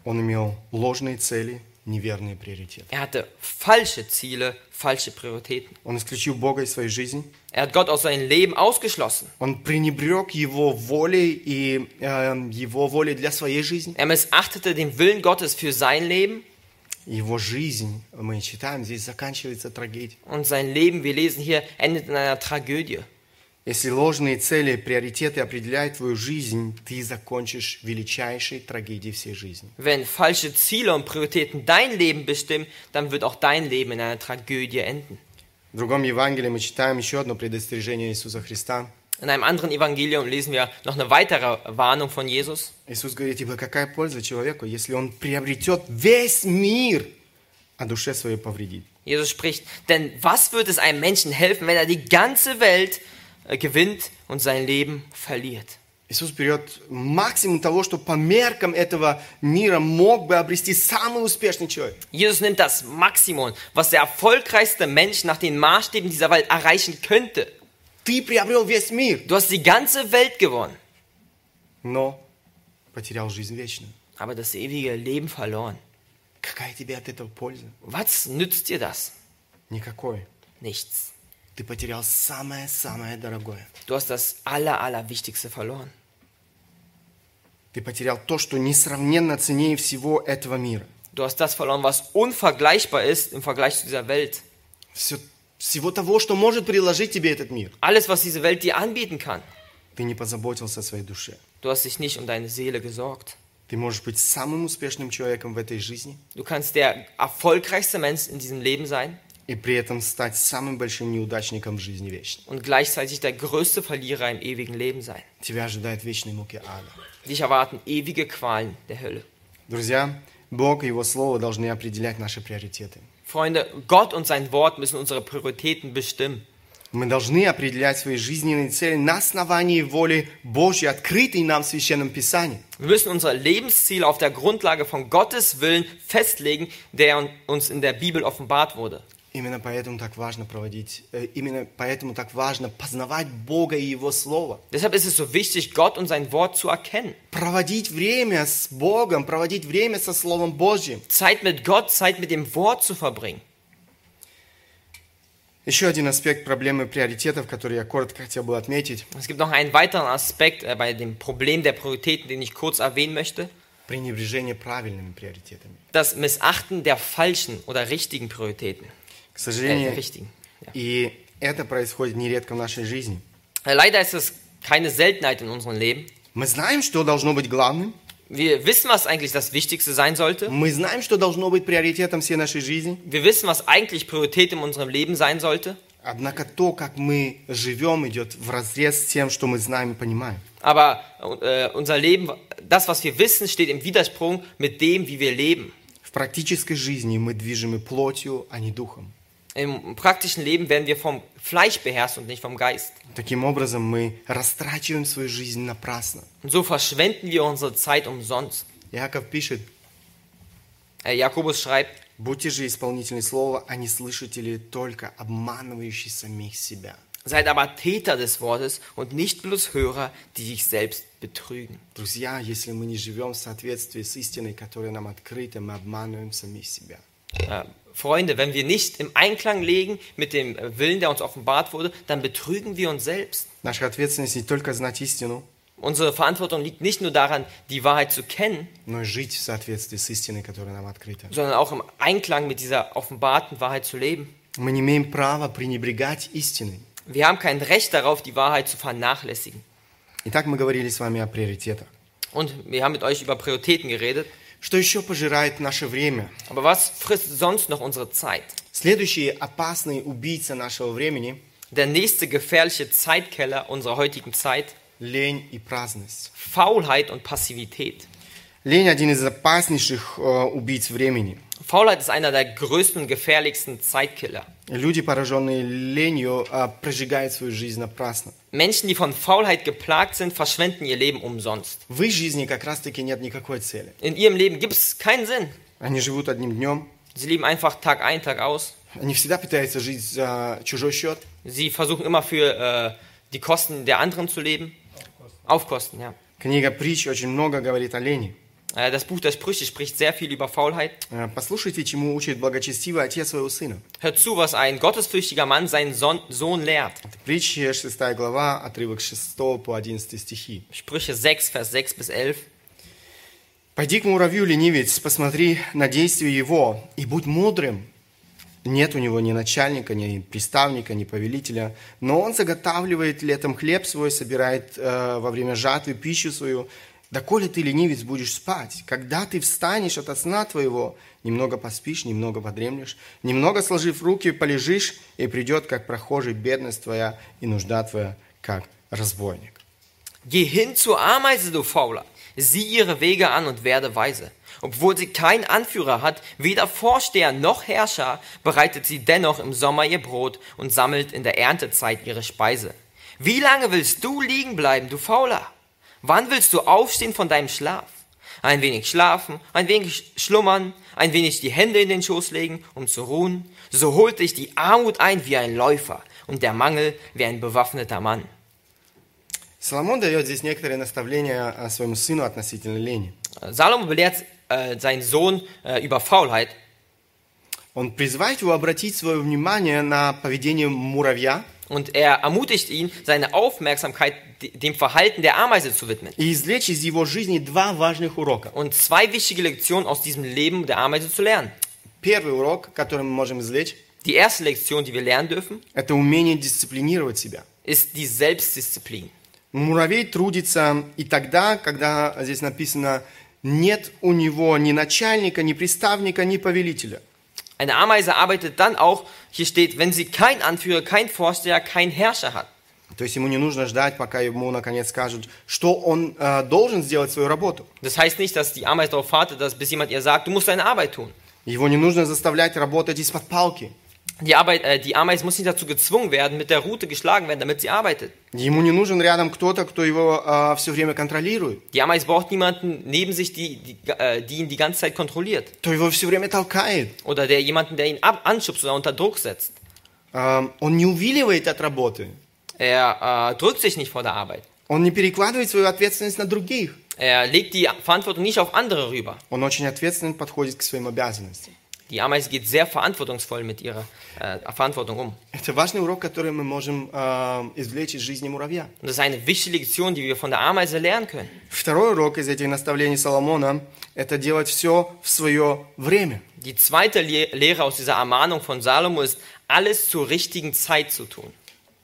Он имел ложные цели, неверные приоритеты. Er hatte falsche Ziele, falsche Prioritäten. Он исключил Бога из своей жизни. Er hat Gott aus seinem Leben ausgeschlossen. Он пренебрег Его волей и э, Его волей для своей жизни. Er missachtete den Willen Gottes für sein Leben Его жизнь, мы читаем, здесь заканчивается трагедией. und sein Leben, wir lesen hier, endet in einer Tragödie. Если ложные цели, приоритеты определяют твою жизнь, ты закончишь величайшей трагедией всей жизни. Wenn falsche Ziele und Prioritäten dein Leben bestimmen, dann wird auch dein Leben in einer Tragödie enden. В другом Евангелии мы читаем еще одно предостережение Иисуса Христа. In einem anderen Evangelium lesen wir noch eine weitere Warnung von Jesus. Иисус говорит, ибо какая польза человеку, если он приобретет весь мир, а душе своей повредит. Jesus spricht, denn was wird es einem Menschen helfen, wenn er die ganze Welt äh, gewinnt und sein Leben verliert? Иисус берет максимум того, что по меркам этого мира мог бы обрести самый успешный человек. Jesus nimmt das Maximum, was der erfolgreichste Mensch nach den Maßstäben dieser Welt erreichen könnte. Ты приобрел весь мир, Du hast die ganze Welt gewonnen, но потерял жизнь вечную. aber das ewige Leben verloren. Какая тебе от этого польза? Was nützt dir das? Никакой. Nichts. Ты потерял самое-самое дорогое. Du hast das Aller, Allerwichtigste verloren. Ты потерял то, что несравненно ценнее всего этого мира. Du hast das verloren, was unvergleichbar ist im Vergleich zu dieser Welt. Все, всего того, что может предложить тебе этот мир. Alles, was diese Welt dir anbieten kann. Ты не позаботился о своей душе. Du hast dich nicht um deine Seele gesorgt. Ты можешь быть самым успешным человеком в этой жизни Du kannst der erfolgreichste Mensch in diesem Leben sein и при этом стать самым большим неудачником в жизни вечно. und gleichzeitig der größte Verlierer im ewigen Leben sein. Тебя ожидают вечные муки ада. Dich erwarten ewige Qualen der Hölle. Друзья, Бог и Его Слово должны определять наши приоритеты. Freunde, Gott und sein Wort müssen unsere Prioritäten bestimmen. Мы должны определять свои жизненные цели на основании воли Божьей, открытой нам в Священном Писании. Wir müssen unser Lebensziel auf der Grundlage von Gottes Willen festlegen, der uns in der Bibel offenbart wurde. Именно поэтому так важно проводить, э, именно поэтому так важно познавать Бога и Его Слово. Deshalb ist es so wichtig, Gott und sein Wort zu erkennen. Проводить время с Богом, проводить время со Словом Божьим. Zeit mit Gott, Zeit mit dem Wort zu verbringen. Еще один аспект проблемы приоритетов, который я коротко хотел бы отметить. Es gibt noch einen weiteren Aspekt äh, bei dem Problem der Prioritäten, den ich kurz erwähnen möchte. Пренебрежение правильными приоритетами. Das Missachten der falschen oder richtigen Prioritäten. К Äh, сожалению, и это происходит нередко в нашей жизни. Äh, Leider ist es keine Seltenheit in unserem Leben. Мы знаем, что должно быть главным. Wir wissen, was eigentlich das Wichtigste sein sollte. Мы знаем, что должно быть приоритетом всей нашей жизни. Wir wissen, was eigentlich Priorität in unserem Leben sein sollte. Однако то, как мы живем, идет в разрез с тем, что мы знаем и понимаем. Aber äh, unser Leben, das, was wir wissen, steht im Widersprung mit dem, wie wir leben. В практической жизни мы движимы плотью, а не духом. Im praktischen Leben werden wir vom Fleisch beherrscht und nicht vom Geist. Таким образом, мы растрачиваем свою жизнь напрасно. Und so verschwenden wir unsere Zeit umsonst. Яков пишет, Äh, Jakobus schreibt, будьте же исполнители слова, а не слышатели только, обманывающие самих себя. seid aber Täter des Wortes und nicht bloß Hörer, die sich selbst betrügen. Друзья, если мы не живем в соответствии с истиной, которая нам открыта, мы обманываем самих себя. Äh, Freunde, wenn wir nicht im Einklang legen mit dem äh, Willen, der uns offenbart wurde, dann betrügen wir uns selbst. Наша ответственность не только знать истину, Unsere Verantwortung liegt nicht nur daran, die Wahrheit zu kennen, но и жить в соответствии с истиной, которая нам открыта. sondern auch im Einklang mit dieser offenbarten Wahrheit zu leben. Мы не имеем права пренебрегать истиной. Wir haben kein Recht darauf, die Wahrheit zu vernachlässigen. Итак, мы говорили с вами о приоритетах. Und wir haben mit euch über Prioritäten geredet. Что еще пожирает наше время? Aber was frisst sonst noch unsere Zeit? Следующий опасный убийца нашего времени Der nächste gefährliche Zeitkeller unserer heutigen Zeit, – лень и праздность. Faulheit und Passivität. Лень – один из опаснейших э, убийц времени. Faulheit ist einer der größten und gefährlichsten Zeitkiller. Люди, пораженные ленью, э, прожигают свою жизнь напрасно. Menschen, die von Faulheit geplagt sind, verschwenden ihr Leben umsonst. В их жизни как раз-таки нет никакой цели. In ihrem Leben gibt es keinen Sinn. Они живут одним днем, Sie leben einfach Tag ein, Tag aus. они всегда пытаются жить за чужой счет. Sie versuchen immer für äh, die Kosten der anderen zu leben. Auf Kosten, ja. Книга притч очень много говорит о лени. Äh, das Buch der Sprüche spricht sehr viel über Faulheit. Э, Послушайте, чему учит благочестивый отец своего сына. Hört zu, was ein gottesfürchtiger Mann seinen Sohn lehrt. Притчи 6 глава, отрывок с 6 по 11 стихи. Sprüche 6, Vers 6 bis 11. «Пойди к муравью, ленивец, посмотри на действие его, и будь мудрым. Нет у него ни начальника, ни приставника, ни повелителя, но он заготавливает летом хлеб свой, собирает э, во время жатвы пищу свою. Доколе ты, ленивец, будешь спать? Когда ты встанешь от сна твоего, немного поспишь, немного подремлешь, немного сложив руки, полежишь, и придет, как прохожий, бедность твоя и нужда твоя, как разбойник». Geh hin zur Ameise, du Fauler. Sieh ihre Wege an und werde weise. Obwohl sie keinen Anführer hat, weder Vorsteher noch Herrscher, bereitet sie dennoch im Sommer ihr Brot und sammelt in der Erntezeit ihre Speise. Wie lange willst du liegen bleiben, du Fauler? Wann willst du aufstehen von deinem Schlaf? Ein wenig schlafen, ein wenig schlummern, ein wenig die Hände in den Schoß legen, um zu ruhen. So holt dich die Armut ein wie ein Läufer und der Mangel wie ein bewaffneter Mann. Соломон дает здесь некоторые наставления э, своему сыну относительно лени. Salomo belehrt äh, seinen Sohn äh, über Faulheit. Он призывает его обратить свое внимание на поведение муравья Und er ermutigt ihn, seine Aufmerksamkeit de- dem Verhalten der Ameise zu widmen. и извлечь из его жизни два важных урока. Und zwei wichtige Lektionen aus diesem Leben der Ameise zu lernen. Первый урок, который мы можем извлечь, Die erste Lektion, die wir lernen dürfen, это умение дисциплинировать себя. ist die Selbstdisziplin. Муравей трудится и тогда, когда здесь написано нет у него ни начальника, ни приставника, ни повелителя. Eine Ameise arbeitet dann auch, hier steht, wenn sie keinen Anführer, keinen Vorsteher, keinen Herrscher hat. То есть ему не нужно ждать, пока ему наконец скажут, что он э, должен сделать свою работу. Das heißt nicht, dass die Ameise darauf wartet, dass bis jemand ihr sagt, du musst deine Arbeit tun. Его не нужно заставлять работать из-под палки. Die, Arbeit, äh, die Ameise muss nicht dazu gezwungen werden, mit der Rute geschlagen werden, damit sie arbeitet. Ему не нужен рядом кто-то, кто его э, все время контролирует, Die Ameise braucht niemanden neben sich, die, die, äh, die ihn die ganze Zeit kontrolliert. кто его все время толкает. Oder der jemanden, der ihn ab, anschubst oder unter Druck setzt. Э, он не увиливает от работы. Er äh, drückt sich nicht vor der Arbeit. Он не перекладывает свою ответственность на других. Er legt die Verantwortung nicht auf andere rüber. Он очень ответственно подходит к своим обязанностям. Die Ameise geht sehr verantwortungsvoll mit ihrer äh, Verantwortung um. Это важный урок, который мы можем э, извлечь из жизни муравья. Und das ist eine wichtige Lektion, die wir von der Ameise lernen können. Второй урок из этих наставлений Соломона – это делать все в свое время. Die zweite Le Lehre aus dieser Ermahnung von Salomo ist, alles zur richtigen Zeit zu tun.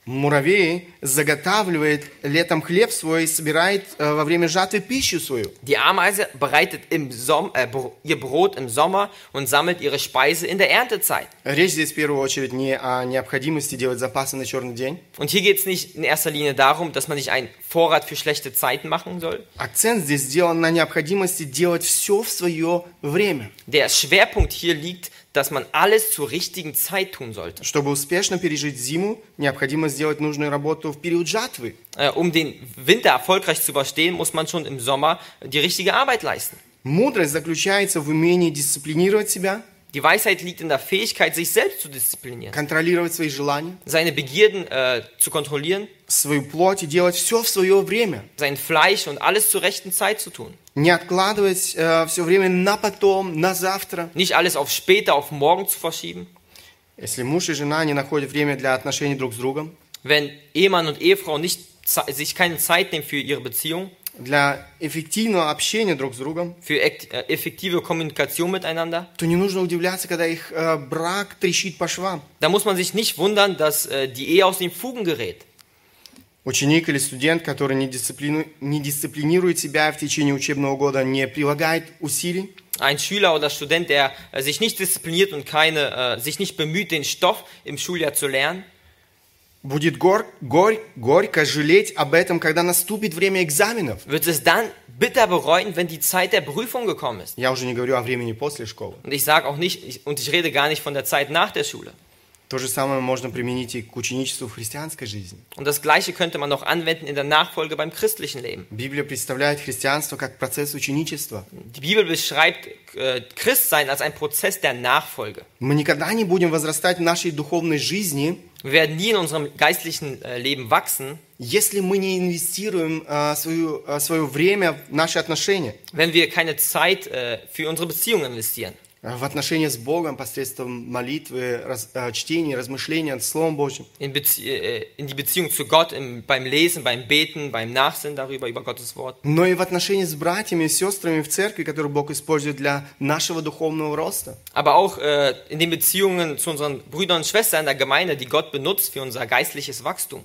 Муравей заготавливает летом хлеб свой и собирает э, во время жатвы пищу свою. Die Ameise bereitet im Som äh, Bro- ihr Brot im Sommer und sammelt ihre Speise in der Erntezeit. Речь здесь в первую очередь не о необходимости делать запасы на черный день. Und hier geht es nicht in erster Linie darum, dass man sich einen Vorrat für schlechte Zeiten machen soll. Акцент здесь сделан на необходимости делать все в свое время. Der Schwerpunkt hier liegt, dass man alles zur richtigen Zeit tun sollte. Чтобы успешно пережить зиму, необходимо сделать нужную работу в период жатвы. Äh, um den Winter erfolgreich zu überstehen, muss man schon im Sommer die richtige Arbeit leisten. Мудрость заключается в умении дисциплинировать себя, Die Weisheit liegt in der Fähigkeit, sich selbst zu disziplinieren, контролировать свои желания, seine Begierden äh, zu kontrollieren, свою плоть и делать все в свое время. sein Fleisch und alles zur rechten Zeit zu tun. Не откладывать все время на потом, на завтра. Nicht alles auf später, auf morgen zu verschieben. Если муж и жена не находят время для отношений друг с другом, Wenn Ehemann und Ehefrau nicht, ze- sich keine Zeit nehmen für ihre Beziehung, для эффективного общения друг с другом, für ekt- äh, effektive Kommunikation miteinander, то не нужно удивляться, когда их э, брак трещит по швам. da muss man sich nicht wundern, dass äh, die Ehe aus den Fugen gerät. Ученик или студент, который не, дисциплину- не дисциплинирует себя в течение учебного года, не прилагает усилий, Ein Schüler oder Student, der äh, sich nicht diszipliniert und keine, äh, sich nicht bemüht, den Stoff im Schuljahr zu lernen, будет гор- горь- горько жалеть об этом, когда наступит время экзаменов. wird es dann bitter bereuen, wenn die Zeit der Prüfung gekommen ist. Я уже не говорю о времени после школы. Und ich sage auch nicht, ich, und ich rede gar nicht von der Zeit nach der Schule. То же самое можно применить и к ученичеству в христианской жизни. Und das Gleiche könnte man noch anwenden in der Nachfolge beim christlichen Leben. Библия представляет христианство как процесс ученичества. Die Bibel beschreibt äh, Christsein als ein Prozess der Nachfolge. Мы никогда не будем возрастать в нашей духовной жизни, Wir werden nie in unserem geistlichen äh, Leben wachsen, если мы не инвестируем а, свою, а, свое время в наши отношения, wenn wir keine Zeit äh, für unsere Beziehungen investieren. а, в отношения с Богом посредством молитвы, раз- а, чтения, размышления над Словом Божьим. In, Bezie äh, in die Beziehung zu Gott, im, beim Lesen, beim Beten, beim Nachsinnen darüber, über Gottes Wort. но и в отношении с братьями и сестрами в церкви, которые Бог использует для нашего духовного роста. Aber auch äh, in den Beziehungen zu unseren Brüdern und Schwestern in der Gemeinde, die Gott benutzt für unser geistliches Wachstum.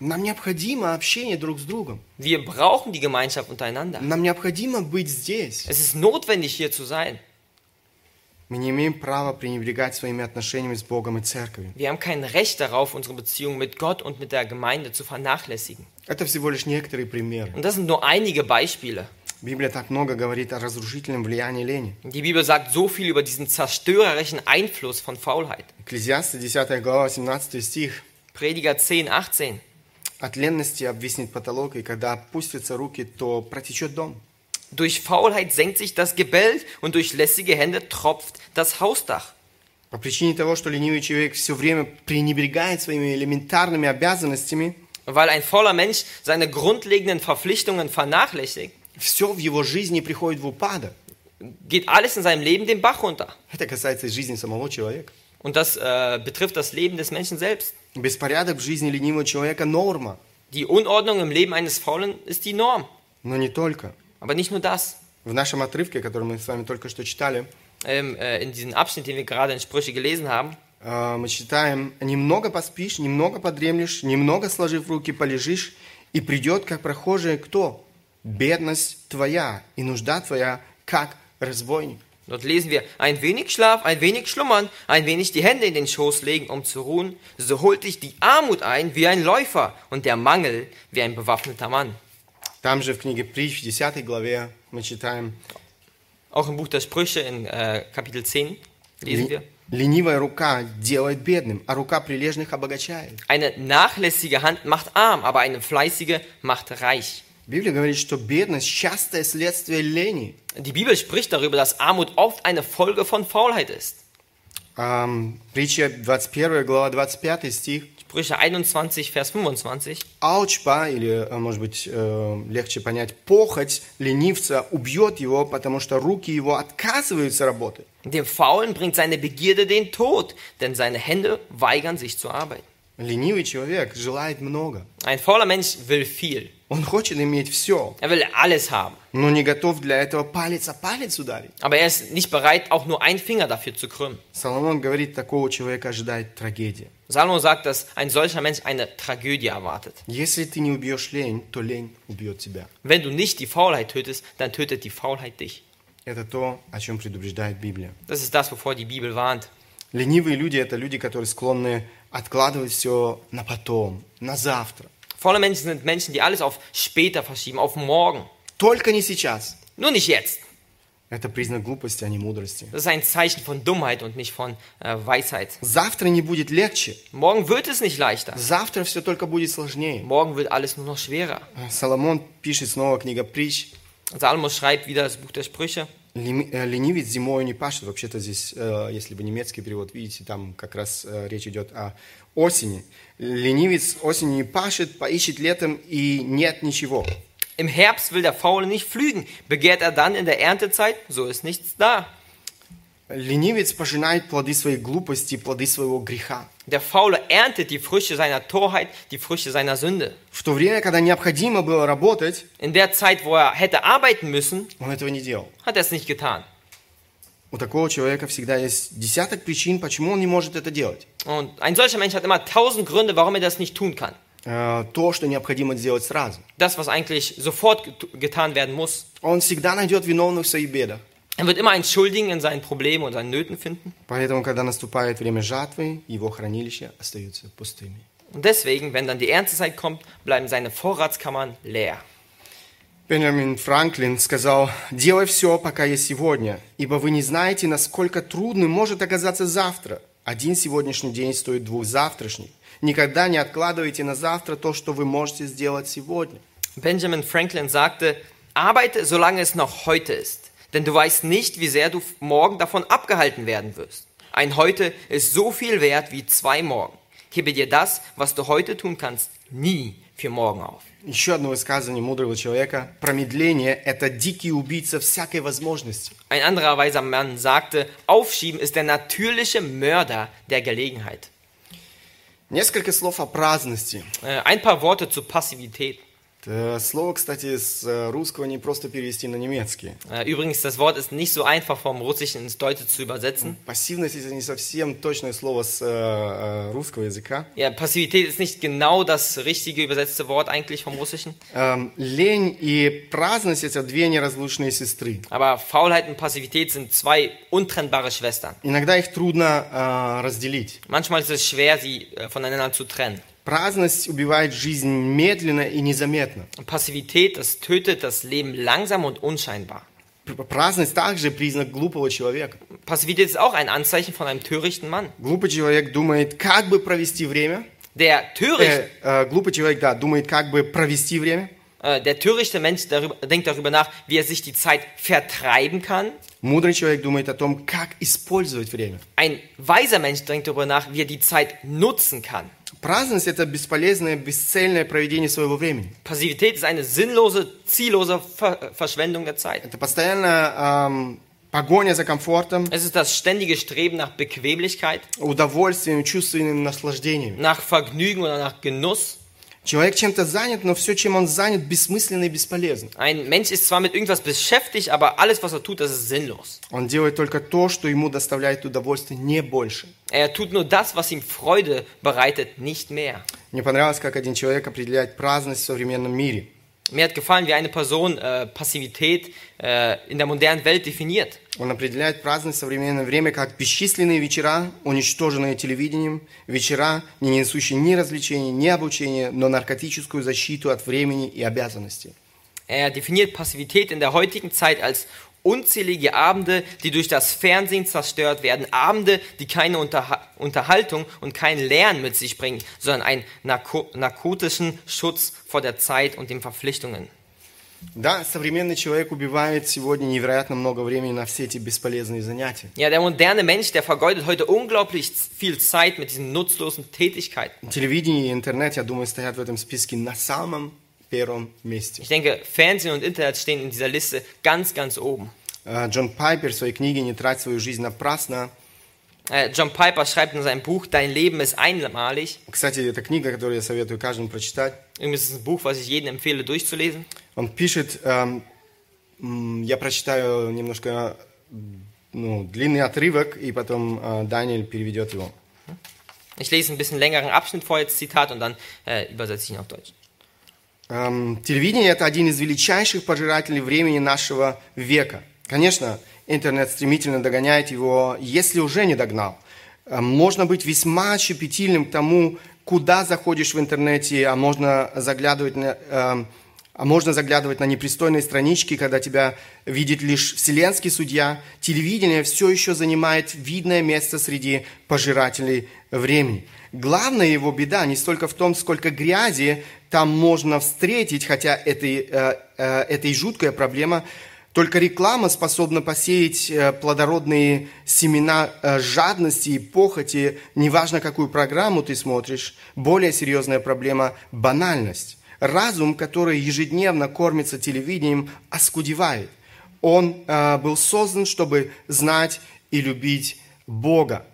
Нам необходимо общение друг с другом. Wir brauchen die Gemeinschaft untereinander. Нам необходимо быть здесь. Es ist notwendig, hier zu sein. Мы не имеем права пренебрегать своими отношениями с Богом и церковью. Wir haben kein Recht darauf, unsere Beziehung mit Gott und mit der Gemeinde zu vernachlässigen. Это всего лишь некоторые примеры. Und das sind nur einige Beispiele. Библия так много говорит о разрушительном влиянии лени. Die Bibel sagt so viel über diesen zerstörerischen Einfluss von Faulheit. Экклезиаста 10 глава 18 стих. Prediger 10, 18. От ленности обвиснет потолок, и когда опустятся руки, то протечет дом. Durch Faulheit senkt sich das Gebälk und durch lässige Hände tropft das Hausdach. По причине того, что ленивый человек все время пренебрегает своими элементарными обязанностями, Weil ein fauler Mensch seine grundlegenden Verpflichtungen vernachlässigt, все в его жизни приходит в упадок. geht alles in seinem Leben den Bach runter. Это касается и жизни самого человека. Und das äh, betrifft das Leben des Menschen selbst. Беспорядок в жизни ленивого человека – норма. Die Unordnung im Leben eines Faulen ist die Norm. Но не только. Aber nicht nur das. В нашем отрывке, который мы с вами только что читали, Ähm, äh, in diesem Abschnitt, den wir gerade in Sprüche gelesen haben, э, мы читаем «Немного поспишь, немного подремлешь, немного сложив руки полежишь, и придет, как прохожие, кто? Бедность твоя и нужда твоя, как разбойник». dort lesen wir, ein wenig Schlaf, ein wenig Schlummern, ein wenig die Hände in den Schoß legen, um zu ruhen, so holt dich die Armut ein wie ein Läufer und der Mangel wie ein bewaffneter Mann. Там же в книге Притч, в 10 главе, мы читаем Auch im Buch der Sprüche in äh, Kapitel 10 lesen wir, «Ле- «Ленивая рука делает бедным, а рука прилежных обогащает». eine nachlässige Hand macht arm, aber eine fleißige macht reich. Библия говорит, что бедность – частое следствие лени. Die Bibel spricht darüber, dass Armut oft eine Folge von Faulheit ist. Ам, Притча 21 глава 25 стих. Sprüche 21, Vers 25. Алчба, или, э, может быть, э, легче понять, похоть ленивца убьет его, потому что руки его отказываются работать. Dem Faulen bringt seine Begierde den Tod, denn seine Hände weigern sich zur Arbeit. Ленивый человек желает много. Ein fauler Mensch will viel. Он хочет иметь все, Er will alles haben. но не готов для этого палец о палец ударить. Aber er ist nicht bereit, auch nur einen Finger dafür zu krümmen. Соломон говорит, такого человека ожидает трагедия. Salomo sagt, dass ein solcher Mensch eine Tragödie erwartet. Если ты не убьешь лень, то лень убьет тебя. Wenn du nicht die Faulheit tötest, dann tötet die Faulheit dich. Это то, о чем предупреждает Библия. Das ist das, wovor die Bibel warnt. Ленивые люди – это люди, которые склонны откладывать все на потом, на завтра. Faule Menschen sind Menschen, die alles auf später verschieben, auf morgen. Только не сейчас. Nur nicht jetzt. Это признак глупости, а не мудрости. Das ist ein Zeichen von Dummheit und nicht von äh, Weisheit. Завтра не будет легче. Morgen wird es nicht leichter. Завтра все только будет сложнее. Morgen wird alles nur noch schwerer. Соломон пишет снова книга притч. Salomo schreibt wieder das Buch der Sprüche. Э, Ленивец зимой не пашет. Вообще-то здесь, э, если бы немецкий перевод, видите, там как раз э, речь идет о осени. Ленивец осенью не пашет, поищет летом и нет ничего. Im Herbst will der Faule nicht pflügen. Begehrt er dann in der Erntezeit, so ist nichts da. Ленивец пожинает плоды своей глупости, плоды своего греха. Der Faule erntet die Früchte seiner Torheit, die Früchte seiner Sünde. В то время, когда необходимо было работать, In der Zeit, wo er hätte arbeiten müssen, он этого не делал. hat er es nicht getan. У такого человека всегда есть десяток причин, почему он не может это делать. Und ein solcher Mensch hat immer tausend Gründe, warum er das nicht tun kann. э, то, что необходимо сделать сразу. Das, was eigentlich sofort get- getan werden muss. Он всегда найдет виновных в своих бедах. Er wird immer einen Schuldigen in seinen Problemen und seinen Nöten finden. Поэтому, когда наступает время жатвы, его хранилища остаются пустыми. Und deswegen, wenn dann die Erntezeit kommt, bleiben seine Vorratskammern leer. Бенджамин Франклин сказал, «Делай все, пока есть сегодня, ибо вы не знаете, насколько трудным может оказаться завтра. Один сегодняшний день стоит двух завтрашних. Никогда не откладывайте на завтра то, что вы можете сделать сегодня». Benjamin Franklin sagte, arbeite, solange es noch heute ist, denn du weißt nicht, wie sehr du morgen davon abgehalten werden wirst. Ein Heute ist so viel wert wie zwei Morgen. Hebe dir das, was du heute tun kannst, nie für morgen auf. Еще одно высказывание мудрого человека. Промедление – это дикий убийца всякой возможности. Ein anderer weiser Mann sagte, Aufschieben ist der natürliche Mörder der Gelegenheit. Несколько слов о праздности. Äh, Ein paar Worte zur Passivität. Это слово, кстати, с э, русского не просто перевести на немецкий. Äh, Übrigens, das Wort ist nicht so einfach vom Russischen ins Deutsche zu übersetzen. Пассивность – это не совсем точное слово с э, э, русского языка. Ja, Passivität ist nicht genau das richtige übersetzte Wort eigentlich vom Russischen. Эм, лень и праздность – это две неразлучные сестры. Aber Faulheit und Passivität sind zwei untrennbare Schwestern. Иногда их трудно э, разделить. Manchmal ist es schwer, sie äh, voneinander zu trennen. Праздность убивает жизнь медленно и незаметно. Und Passivität, das tötet das Leben langsam und unscheinbar. П- Праздность также признак глупого человека. Passivität ist auch ein Anzeichen von einem törichten Mann. Глупый человек думает, как бы провести время. Der, töricht, Э, э, глупый человек, да, думает, как бы провести время. äh, der törichte Mensch darüber, denkt darüber nach, wie er sich die Zeit vertreiben kann. Мудрый человек думает о том, как использовать время. Ein weiser Mensch denkt darüber nach, wie er die Zeit nutzen kann. Праздность – это бесполезное, бесцельное проведение своего времени. Passivität ist eine sinnlose, ziellose Ver Verschwendung der Zeit. Это постоянно эм, погоня за комфортом, Es ist das ständige Streben nach Bequemlichkeit, удовольствием, чувственным наслаждением. nach Vergnügen oder nach Genuss. Человек чем-то занят, но все, чем он занят, бессмысленно и бесполезно. Ein Mensch ist zwar mit irgendwas beschäftigt, aber alles, was er tut, das ist sinnlos. Он делает только то, что ему доставляет удовольствие, не больше. Er tut nur das, was ihm Freude bereitet, nicht mehr. Мне понравилось, как один человек определяет праздность в современном мире. Mir hat gefallen, wie eine Person äh, Passivität äh, in der modernen Welt definiert. Он определяет праздность в современное время как бесчисленные вечера, уничтоженные телевидением, вечера, не несущие ни развлечений, ни обучения, но наркотическую защиту от времени и обязанностей. Er definiert Passivität in der heutigen Zeit als unzählige Abende, die durch das Fernsehen zerstört werden, Abende, die keine Unterha Unterhaltung und kein Lernen mit sich bringen, sondern einen narko narkotischen Schutz vor der Zeit und den Verpflichtungen. Да, современный человек убивает сегодня невероятно много времени на все эти бесполезные занятия. Ja, der moderne Mensch, der vergeudet heute unglaublich viel Zeit mit diesen nutzlosen Tätigkeiten. Телевидение и интернет, я думаю, стоят в этом списке на самом первом месте. Ich denke, Fernsehen und Internet stehen in dieser Liste ganz, ganz oben. Э, Джон Пайпер в своей книге «Не трать свою жизнь напрасно» Äh, John Piper schreibt in seinem Buch, Dein Leben ist einmalig. Кстати, это книга, которую я советую каждому прочитать. Übrigens ist es ein Buch, was ich jedem empfehle durchzulesen. Он пишет, эм, м, я прочитаю немножко ну, длинный отрывок, и потом э, Даниэль переведет его. Ich lese ein bisschen längeren Abschnitt vor, jetzt Zitat, und dann äh, übersetze ich ihn auf Deutsch. Эм, телевидение – это один из величайших пожирателей времени нашего века. Конечно, интернет стремительно догоняет его, если уже не догнал. Эм, можно быть весьма щепетильным к тому, куда заходишь в интернете, а можно заглядывать на, эм, а можно заглядывать на непристойные странички, когда тебя видит лишь вселенский судья. Телевидение все еще занимает видное место среди пожирателей времени. Главная его беда не столько в том, сколько грязи там можно встретить, хотя это, э, э, это и жуткая проблема, только реклама способна посеять э, плодородные семена э, жадности и похоти, неважно, какую программу ты смотришь. Более серьезная проблема – банальность. Разум, который ежедневно кормится телевидением, оскудевает. Он э, был создан, чтобы знать и любить Бога.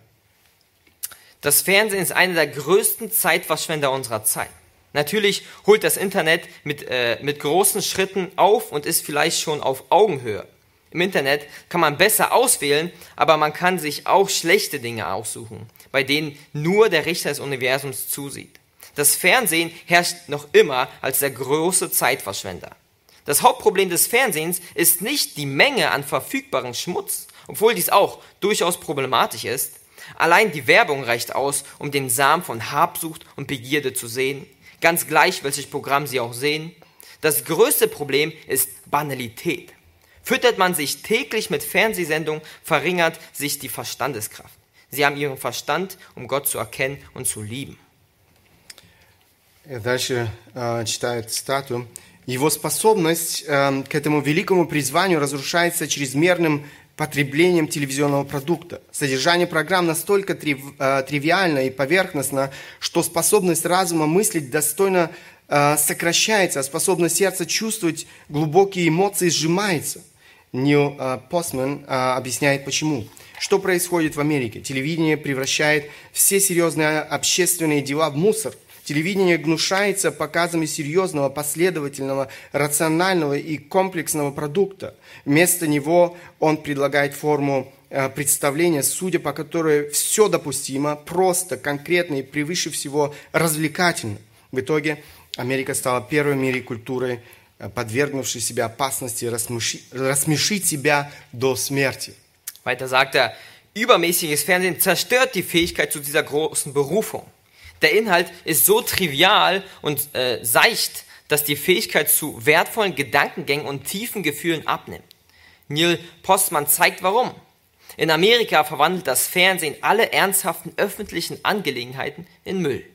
Das Fernsehen ist einer der größten Zeitverschwender unserer Zeit. Natürlich holt das Internet mit, äh, mit großen Schritten auf und ist vielleicht schon auf Augenhöhe. Im Internet kann man besser auswählen, aber man kann sich auch schlechte Dinge aussuchen, bei denen nur der Richter des Universums zusieht. Das Fernsehen herrscht noch immer als der große Zeitverschwender. Das Hauptproblem des Fernsehens ist nicht die Menge an verfügbaren Schmutz, obwohl dies auch durchaus problematisch ist. Allein die Werbung reicht aus, um den Samen von Habsucht und Begierde zu sehen, ganz gleich welches Programm Sie auch sehen. Das größte Problem ist Banalität. Füttert man sich täglich mit Fernsehsendungen, verringert sich die Verstandeskraft. Sie haben ihren Verstand, um Gott zu erkennen und zu lieben. Дальше э, читаю цитату. Его способность э, к этому великому призванию разрушается чрезмерным потреблением телевизионного продукта. Содержание программ настолько трив, э, тривиально и поверхностно, что способность разума мыслить достойно э, сокращается, а способность сердца чувствовать глубокие эмоции сжимается. Нил э, Постман э, объясняет почему. Что происходит в Америке? Телевидение превращает все серьезные общественные дела в мусор. Телевидение гнушается показами серьезного, последовательного, рационального и комплексного продукта. Вместо него он предлагает форму э, представления, судя по которой все допустимо, просто, конкретно и превыше всего развлекательно. В итоге Америка стала первой в мире культурой, э, подвергнувшей себя опасности рассмеши- рассмешить себя до смерти. Weiter sagt er, übermäßiges Fernsehen zerstört die Fähigkeit zu dieser großen Berufung. Der Inhalt ist so trivial und äh, seicht, dass die Fähigkeit zu wertvollen Gedankengängen und tiefen Gefühlen abnimmt. Neil Postman zeigt warum. In Amerika verwandelt das Fernsehen alle ernsthaften öffentlichen Angelegenheiten in Müll.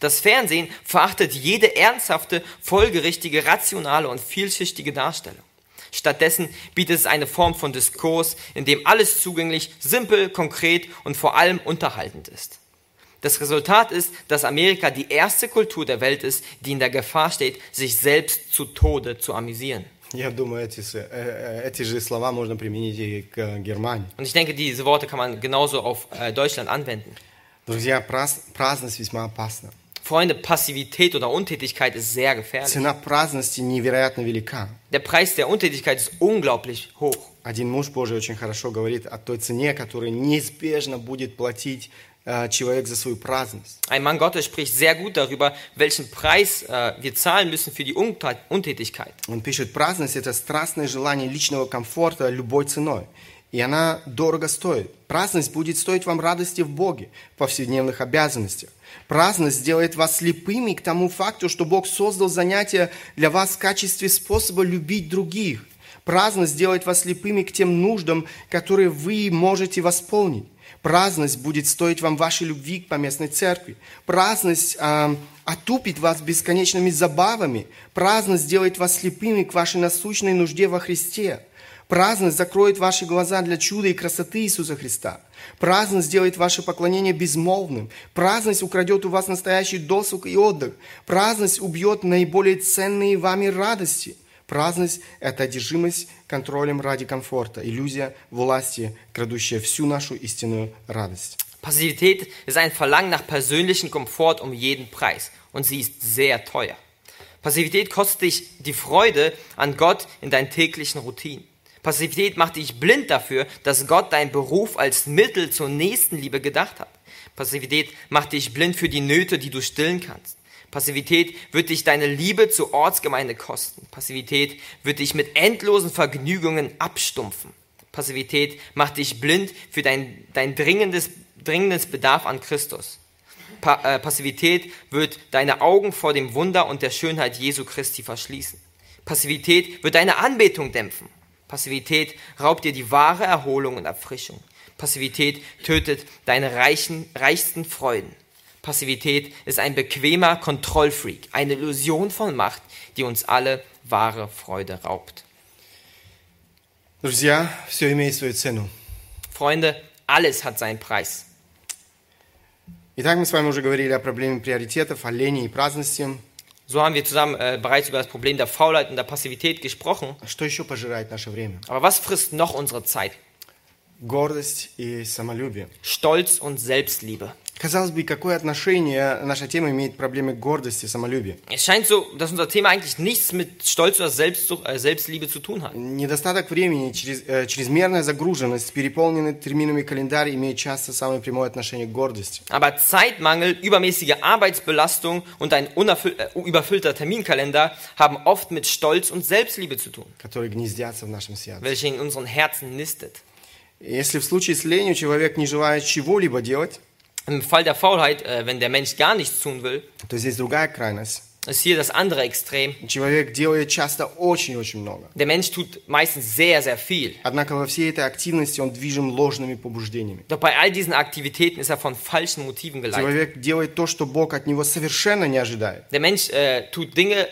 Das Fernsehen verachtet jede ernsthafte, folgerichtige, rationale und vielschichtige Darstellung. Stattdessen bietet es eine Form von Diskurs, in dem alles zugänglich, simpel, konkret und vor allem unterhaltend ist. Das Resultat ist, dass Amerika die erste Kultur der Welt ist, die in der Gefahr steht, sich selbst zu Tode zu amüsieren. Я думаю, эти, с- э, э, эти же слова можно применить и к э, Германии. Und ich denke, diese Worte kann man genauso auf äh, Deutschland anwenden. Друзья, праз- праздность весьма опасна. Freunde, Passivität oder Untätigkeit ist sehr gefährlich. Цена праздности невероятно велика. Der Preis der Untätigkeit ist unglaublich hoch. Один муж Божий очень хорошо говорит о той цене, которую неизбежно будет платить э, человек за свою праздность. Ein Mann Gottes spricht sehr gut darüber, welchen Preis äh, wir zahlen müssen für die Untätigkeit. Он пишет, праздность – это страстное желание личного комфорта любой ценой. И она дорого стоит. Праздность будет стоить вам радости в Боге, в повседневных обязанностях. Праздность сделает вас слепыми к тому факту, что Бог создал занятия для вас в качестве способа любить других. Праздность сделает вас слепыми к тем нуждам, которые вы можете восполнить. Праздность будет стоить вам вашей любви к поместной церкви. Праздность а, отупит вас бесконечными забавами. Праздность сделает вас слепыми к вашей насущной нужде во Христе. Праздность закроет ваши глаза для чуда и красоты Иисуса Христа. Праздность сделает ваше поклонение безмолвным. Праздность украдет у вас настоящий досуг и отдых. Праздность убьет наиболее ценные вами радости. Праздность – это одержимость контролем ради комфорта, иллюзия власти, крадущая всю нашу истинную радость. Passivität ist ein Verlangen nach persönlichem Komfort um jeden Preis und sie ist sehr teuer. Passivität kostet dich die Freude an Gott in deinen täglichen Routinen. Passivität macht dich blind dafür, dass Gott deinen Beruf als Mittel zur Nächstenliebe gedacht hat. Passivität macht dich blind für die Nöte, die du stillen kannst. Passivität wird dich deine Liebe zur Ortsgemeinde kosten. Passivität wird dich mit endlosen Vergnügungen abstumpfen. Passivität macht dich blind für dein, dein dringendes, dringendes Bedarf an Christus. Pa äh, Passivität wird deine Augen vor dem Wunder und der Schönheit Jesu Christi verschließen. Passivität wird deine Anbetung dämpfen. Passivität raubt dir die wahre Erholung und Erfrischung. Passivität tötet deine reichen, reichsten Freuden. Passivität ist ein bequemer Kontrollfreak, eine Illusion von Macht, die uns alle wahre Freude raubt. Друзья, все имеет свою цену. Freunde, alles hat seinen Preis. Итак, мы с вами уже говорили о проблеме приоритетов, о лени и праздности. So haben wir zusammen äh, bereits über das Problem der Faulheit und der Passivität gesprochen. Что еще пожирает наше время? Aber was frisst noch unsere Zeit? Гордость и самолюбие. Stolz und Selbstliebe. Казалось бы, какое отношение наша тема имеет к проблеме гордости, самолюбия? Es scheint so, dass unser Thema eigentlich nichts mit Stolz oder Selbstsucht, äh, Selbstliebe zu tun hat. Недостаток времени, через- э, чрезмерная загруженность, переполненный терминами календарь имеют часто самое прямое отношение к гордости. Aber Zeitmangel, übermäßige Arbeitsbelastung und ein unerfüll, äh, überfüllter Terminkalender haben oft mit Stolz und Selbstliebe zu tun, которые гнездятся в нашем сердце. welche in unseren Herzen nistet. Если в случае с ленью человек не желает чего-либо делать, Im Fall der Faulheit, äh, wenn der Mensch gar nichts tun will, то здесь другая крайность. ist hier das andere Extrem. Человек делает часто очень-очень много. Der Mensch tut meistens sehr, sehr viel. Однако во всей этой активности он движим ложными побуждениями. Doch bei all diesen Aktivitäten ist er von falschen Motiven geleitet. Человек делает то, что Бог от него совершенно не ожидает. Der Mensch äh, tut Dinge,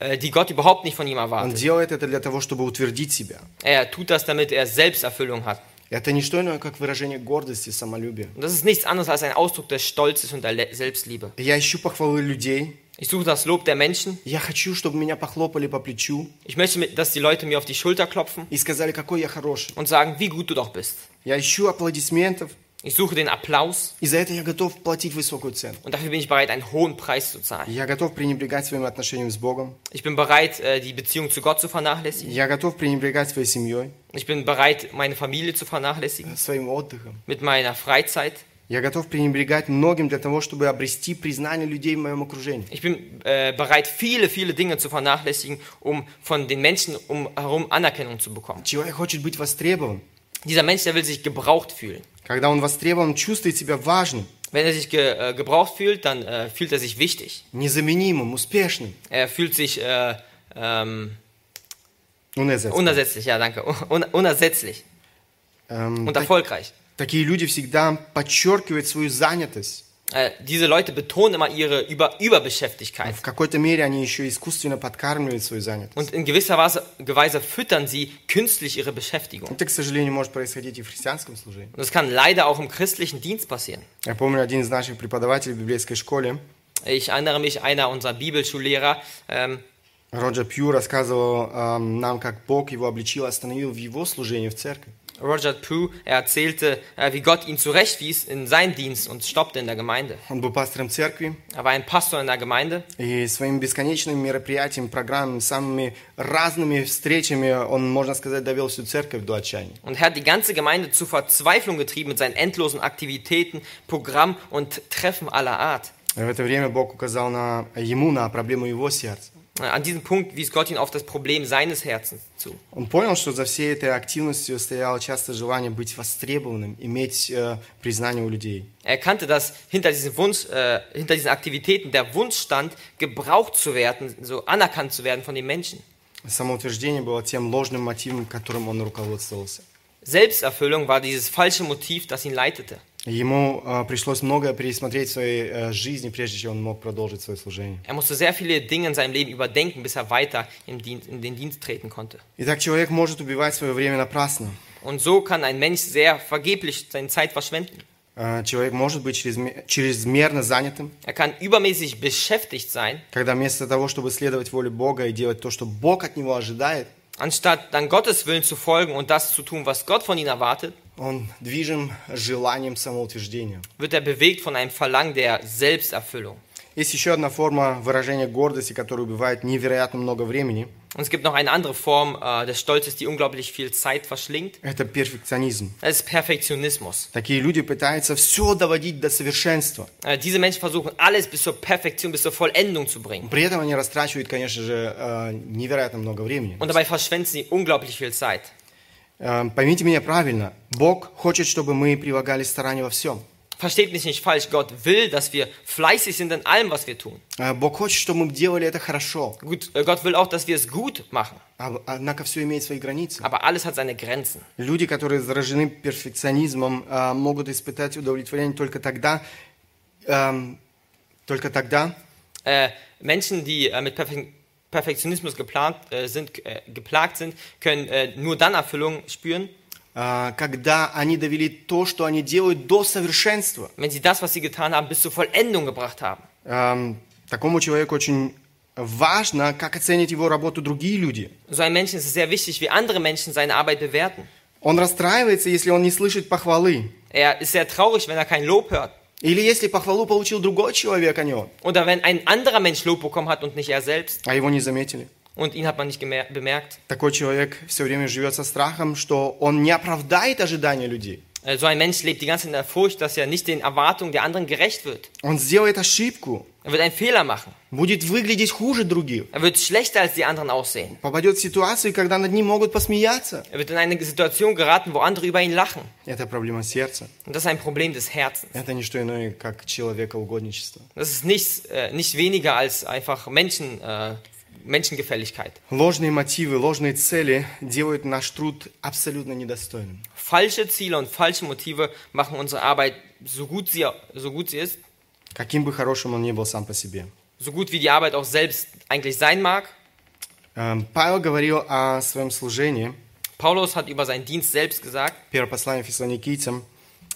äh, die Gott überhaupt nicht von ihm Он erwartet. делает это для того, чтобы утвердить себя. Er tut das, damit er Selbsterfüllung hat. Это не что иное, как выражение гордости, самолюбия. Und das ist nichts anderes als ein Ausdruck des Stolzes und der Selbstliebe. Я ищу похвалы людей. Ich suche das Lob der Menschen. Я хочу, чтобы меня похлопали по плечу Ich möchte, dass die Leute mir auf die Schulter klopfen и сказали, какой я хороший. und sagen, wie gut du doch bist. Я ищу аплодисментов, Ich suche den Applaus и за это я готов платить высокую цену. und dafür bin ich bereit, einen hohen Preis zu zahlen. Я готов пренебрегать своим отношением с Богом. Ich bin bereit, äh, die Beziehung zu Gott zu vernachlässigen. Я готов пренебрегать своей семьей, Ich bin bereit, meine Familie zu vernachlässigen, своим отдыхом. mit meiner Freizeit. Я готов пренебрегать многим для того, чтобы обрести признание людей в моем окружении. Ich bin äh, bereit, viele, viele Dinge zu vernachlässigen, um von den Menschen um herum Anerkennung zu bekommen. Человек хочет быть востребован. Dieser Mensch, der will sich gebraucht fühlen. Когда он востребован, он чувствует себя важным, Wenn er sich ge äh, gebraucht fühlt, dann äh, fühlt er sich wichtig. незаменимым, успешным. Er fühlt sich äh, ähm, Уnersetzbar. unersetzlich, ja danke, un unersetzlich Эм, und так- erfolgreich. такие люди всегда подчеркивают свою занятость. Äh, diese Leute betonen immer ihre Über Überbeschäftigkeit. В какой-то мере они еще искусственно подкармливают свою занятость. Und in gewisser Weise, Weise füttern sie künstlich ihre Beschäftigung. Это, к сожалению, может происходить и в христианском служении. Und das kann leider auch im christlichen Dienst passieren. Я помню, один из наших преподавателей в библейской школе, Ich erinnere mich, einer unserer Bibelschullehrer, ähm, Роджер Пью, рассказывал эм, нам, как Бог его обличил, остановил в его служении в церкви. Roger Pugh, er erzählte, äh, wie Gott ihn zurechtwies in seinen Dienst und stoppte in der Gemeinde. Он был пастором церкви, Er war ein Pastor in der Gemeinde и своими бесконечными мероприятиями, программами, самыми разными встречами он, можно сказать, довел всю церковь до отчаяния. und er hat die ganze Gemeinde zur Verzweiflung getrieben mit seinen endlosen Aktivitäten, Programm und Treffen aller Art. И в это время Бог указал на, ему на проблему его сердца. Äh, An diesem Punkt wies Gott ihn auf das Problem seines Herzens zu. Он понял, что за всей этой активностью стояло часто желание быть востребованным, иметь э, признание у людей. Er erkannte, dass hinter diesem Wunsch, äh, hinter diesen Aktivitäten der Wunsch stand, gebraucht zu werden, so anerkannt zu werden von den Menschen. Самоутверждение было тем ложным мотивом, которым он руководствовался. Selbsterfüllung war dieses falsche Motiv, das ihn leitete. Ему э, пришлось многое пересмотреть в своей э, жизни, прежде чем он мог продолжить свое служение. Er musste sehr viele Dinge in seinem Leben überdenken, bis er weiter im Dienst, in den Dienst treten konnte. Итак, человек может убивать свое время напрасно. Und so kann ein Mensch sehr vergeblich seine Zeit verschwenden. Э, Человек может быть чрезме- чрезмерно занятым, Er kann übermäßig beschäftigt sein, когда вместо того, чтобы следовать воле Бога и делать то, что Бог от него ожидает, anstatt dann Gottes Willen zu folgen und das zu tun, was Gott von ihm erwartet, он движим желанием самоутверждения. wird er bewegt von einem Verlangen der Selbsterfüllung. Есть еще одна форма выражения гордости, которая убивает невероятно много времени. Und es gibt noch eine andere Form äh, des Stolzes, die unglaublich viel Zeit verschlingt. Это перфекционизм. Das ist Perfektionismus. Такие люди пытаются все доводить до совершенства. Äh, diese Menschen versuchen alles bis zur Perfektion, bis zur Vollendung zu bringen. При этом они растрачивают, конечно же, э, невероятно много времени. Und dabei verschwenden sie unglaublich viel Zeit. Э, Поймите меня правильно. Бог хочет, чтобы мы прилагали старания во всем. Versteht mich nicht falsch, Gott will, dass wir fleißig sind in allem, was wir tun. Э, Бог хочет, чтобы мы делали это хорошо. Gut, äh, Gott will auch, dass wir es gut machen. А- Однако все имеет свои границы. Aber alles hat seine Grenzen. Люди, которые заражены перфекционизмом, э, могут испытать удовлетворение только тогда, эм, только тогда, Äh, Menschen, die äh, mit Perfe Perfektionismus geplant, äh, sind, äh, geplagt sind, können äh, nur dann Erfüllung spüren, э, когда они довели то, что они делают, до совершенства. wenn sie das, was sie getan haben, bis zur Vollendung gebracht haben. Эм, Такому человеку очень важно, как оценят его работу другие люди. So ein Menschen ist es sehr wichtig, wie andere Menschen seine Arbeit bewerten. Он расстраивается, если он не слышит похвалы. Er ist sehr traurig, wenn er kein Lob hört. Или если похвалу получил другой человек, а не он, Oder wenn ein anderer Mensch Lob bekommen hat und nicht er selbst а его не заметили. und ihn hat man nicht bemerkt. Такой человек все время живет со страхом, что он не оправдает ожидания людей. Äh, So ein Mensch lebt die ganze Zeit in der Furcht, dass er nicht den Erwartungen der anderen gerecht wird. Он сделает ошибку, Er wird einen Fehler machen. будет выглядеть хуже других, Er wird schlechter als die anderen aussehen. попадет в ситуацию, когда над ним могут посмеяться. Er wird in eine Situation geraten, wo andere über ihn lachen. Это проблема сердца. Und das ist ein Problem des Herzens. Это не что иное, как человекоугодничество. Das ist nichts, äh, nicht weniger als einfach Menschen, äh, Menschengefälligkeit. Ложные мотивы, ложные цели делают наш труд абсолютно недостойным. Falsche Ziele und falsche Motive machen unsere Arbeit so gut sie, so gut sie ist, Каким бы хорошим он ни был сам по себе. so gut wie die Arbeit auch selbst eigentlich sein mag. Эм, Павел говорил о своем служении, Paulus hat über seinen Dienst selbst gesagt, первое послание фессалоникийцам,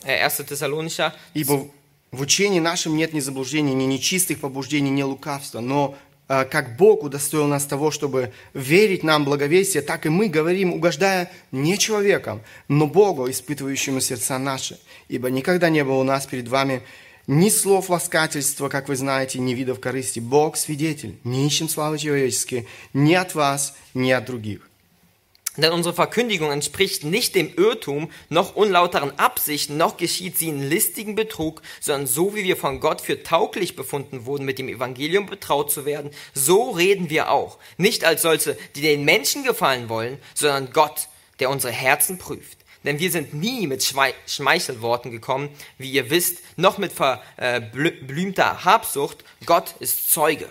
äh, 1. Thessalonicher, «Ибо в учении нашем нет ни заблуждений, ни нечистых побуждений, ни лукавства, но э, как Бог удостоил нас того, чтобы верить нам благовестие, так и мы говорим, угождая не человеком, но Богу, испытывающему сердца наши. Ибо никогда не было у нас перед вами ни слов ласкательства, как вы знаете, ни видов корысти. Бог свидетель, не ищем славы человеческие ни от вас, ни от других». Denn unsere Verkündigung entspricht nicht dem Irrtum, noch unlauteren Absichten, noch geschieht sie in listigen Betrug, sondern so wie wir von Gott für tauglich befunden wurden, mit dem Evangelium betraut zu werden, so reden wir auch. Nicht als solche, die den Menschen gefallen wollen, sondern Gott, der unsere Herzen prüft. Denn wir sind nie mit Schmeichelworten gekommen, wie ihr wisst, noch mit verblümter Habsucht. Gott ist Zeuge.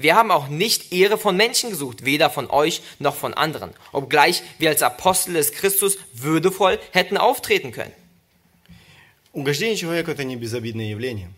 Wir haben auch nicht Ehre von Menschen gesucht, weder von euch noch von anderen, obgleich wir als Apostel des Christus würdevoll hätten auftreten können. Угождение человеку – это не безобидное явление.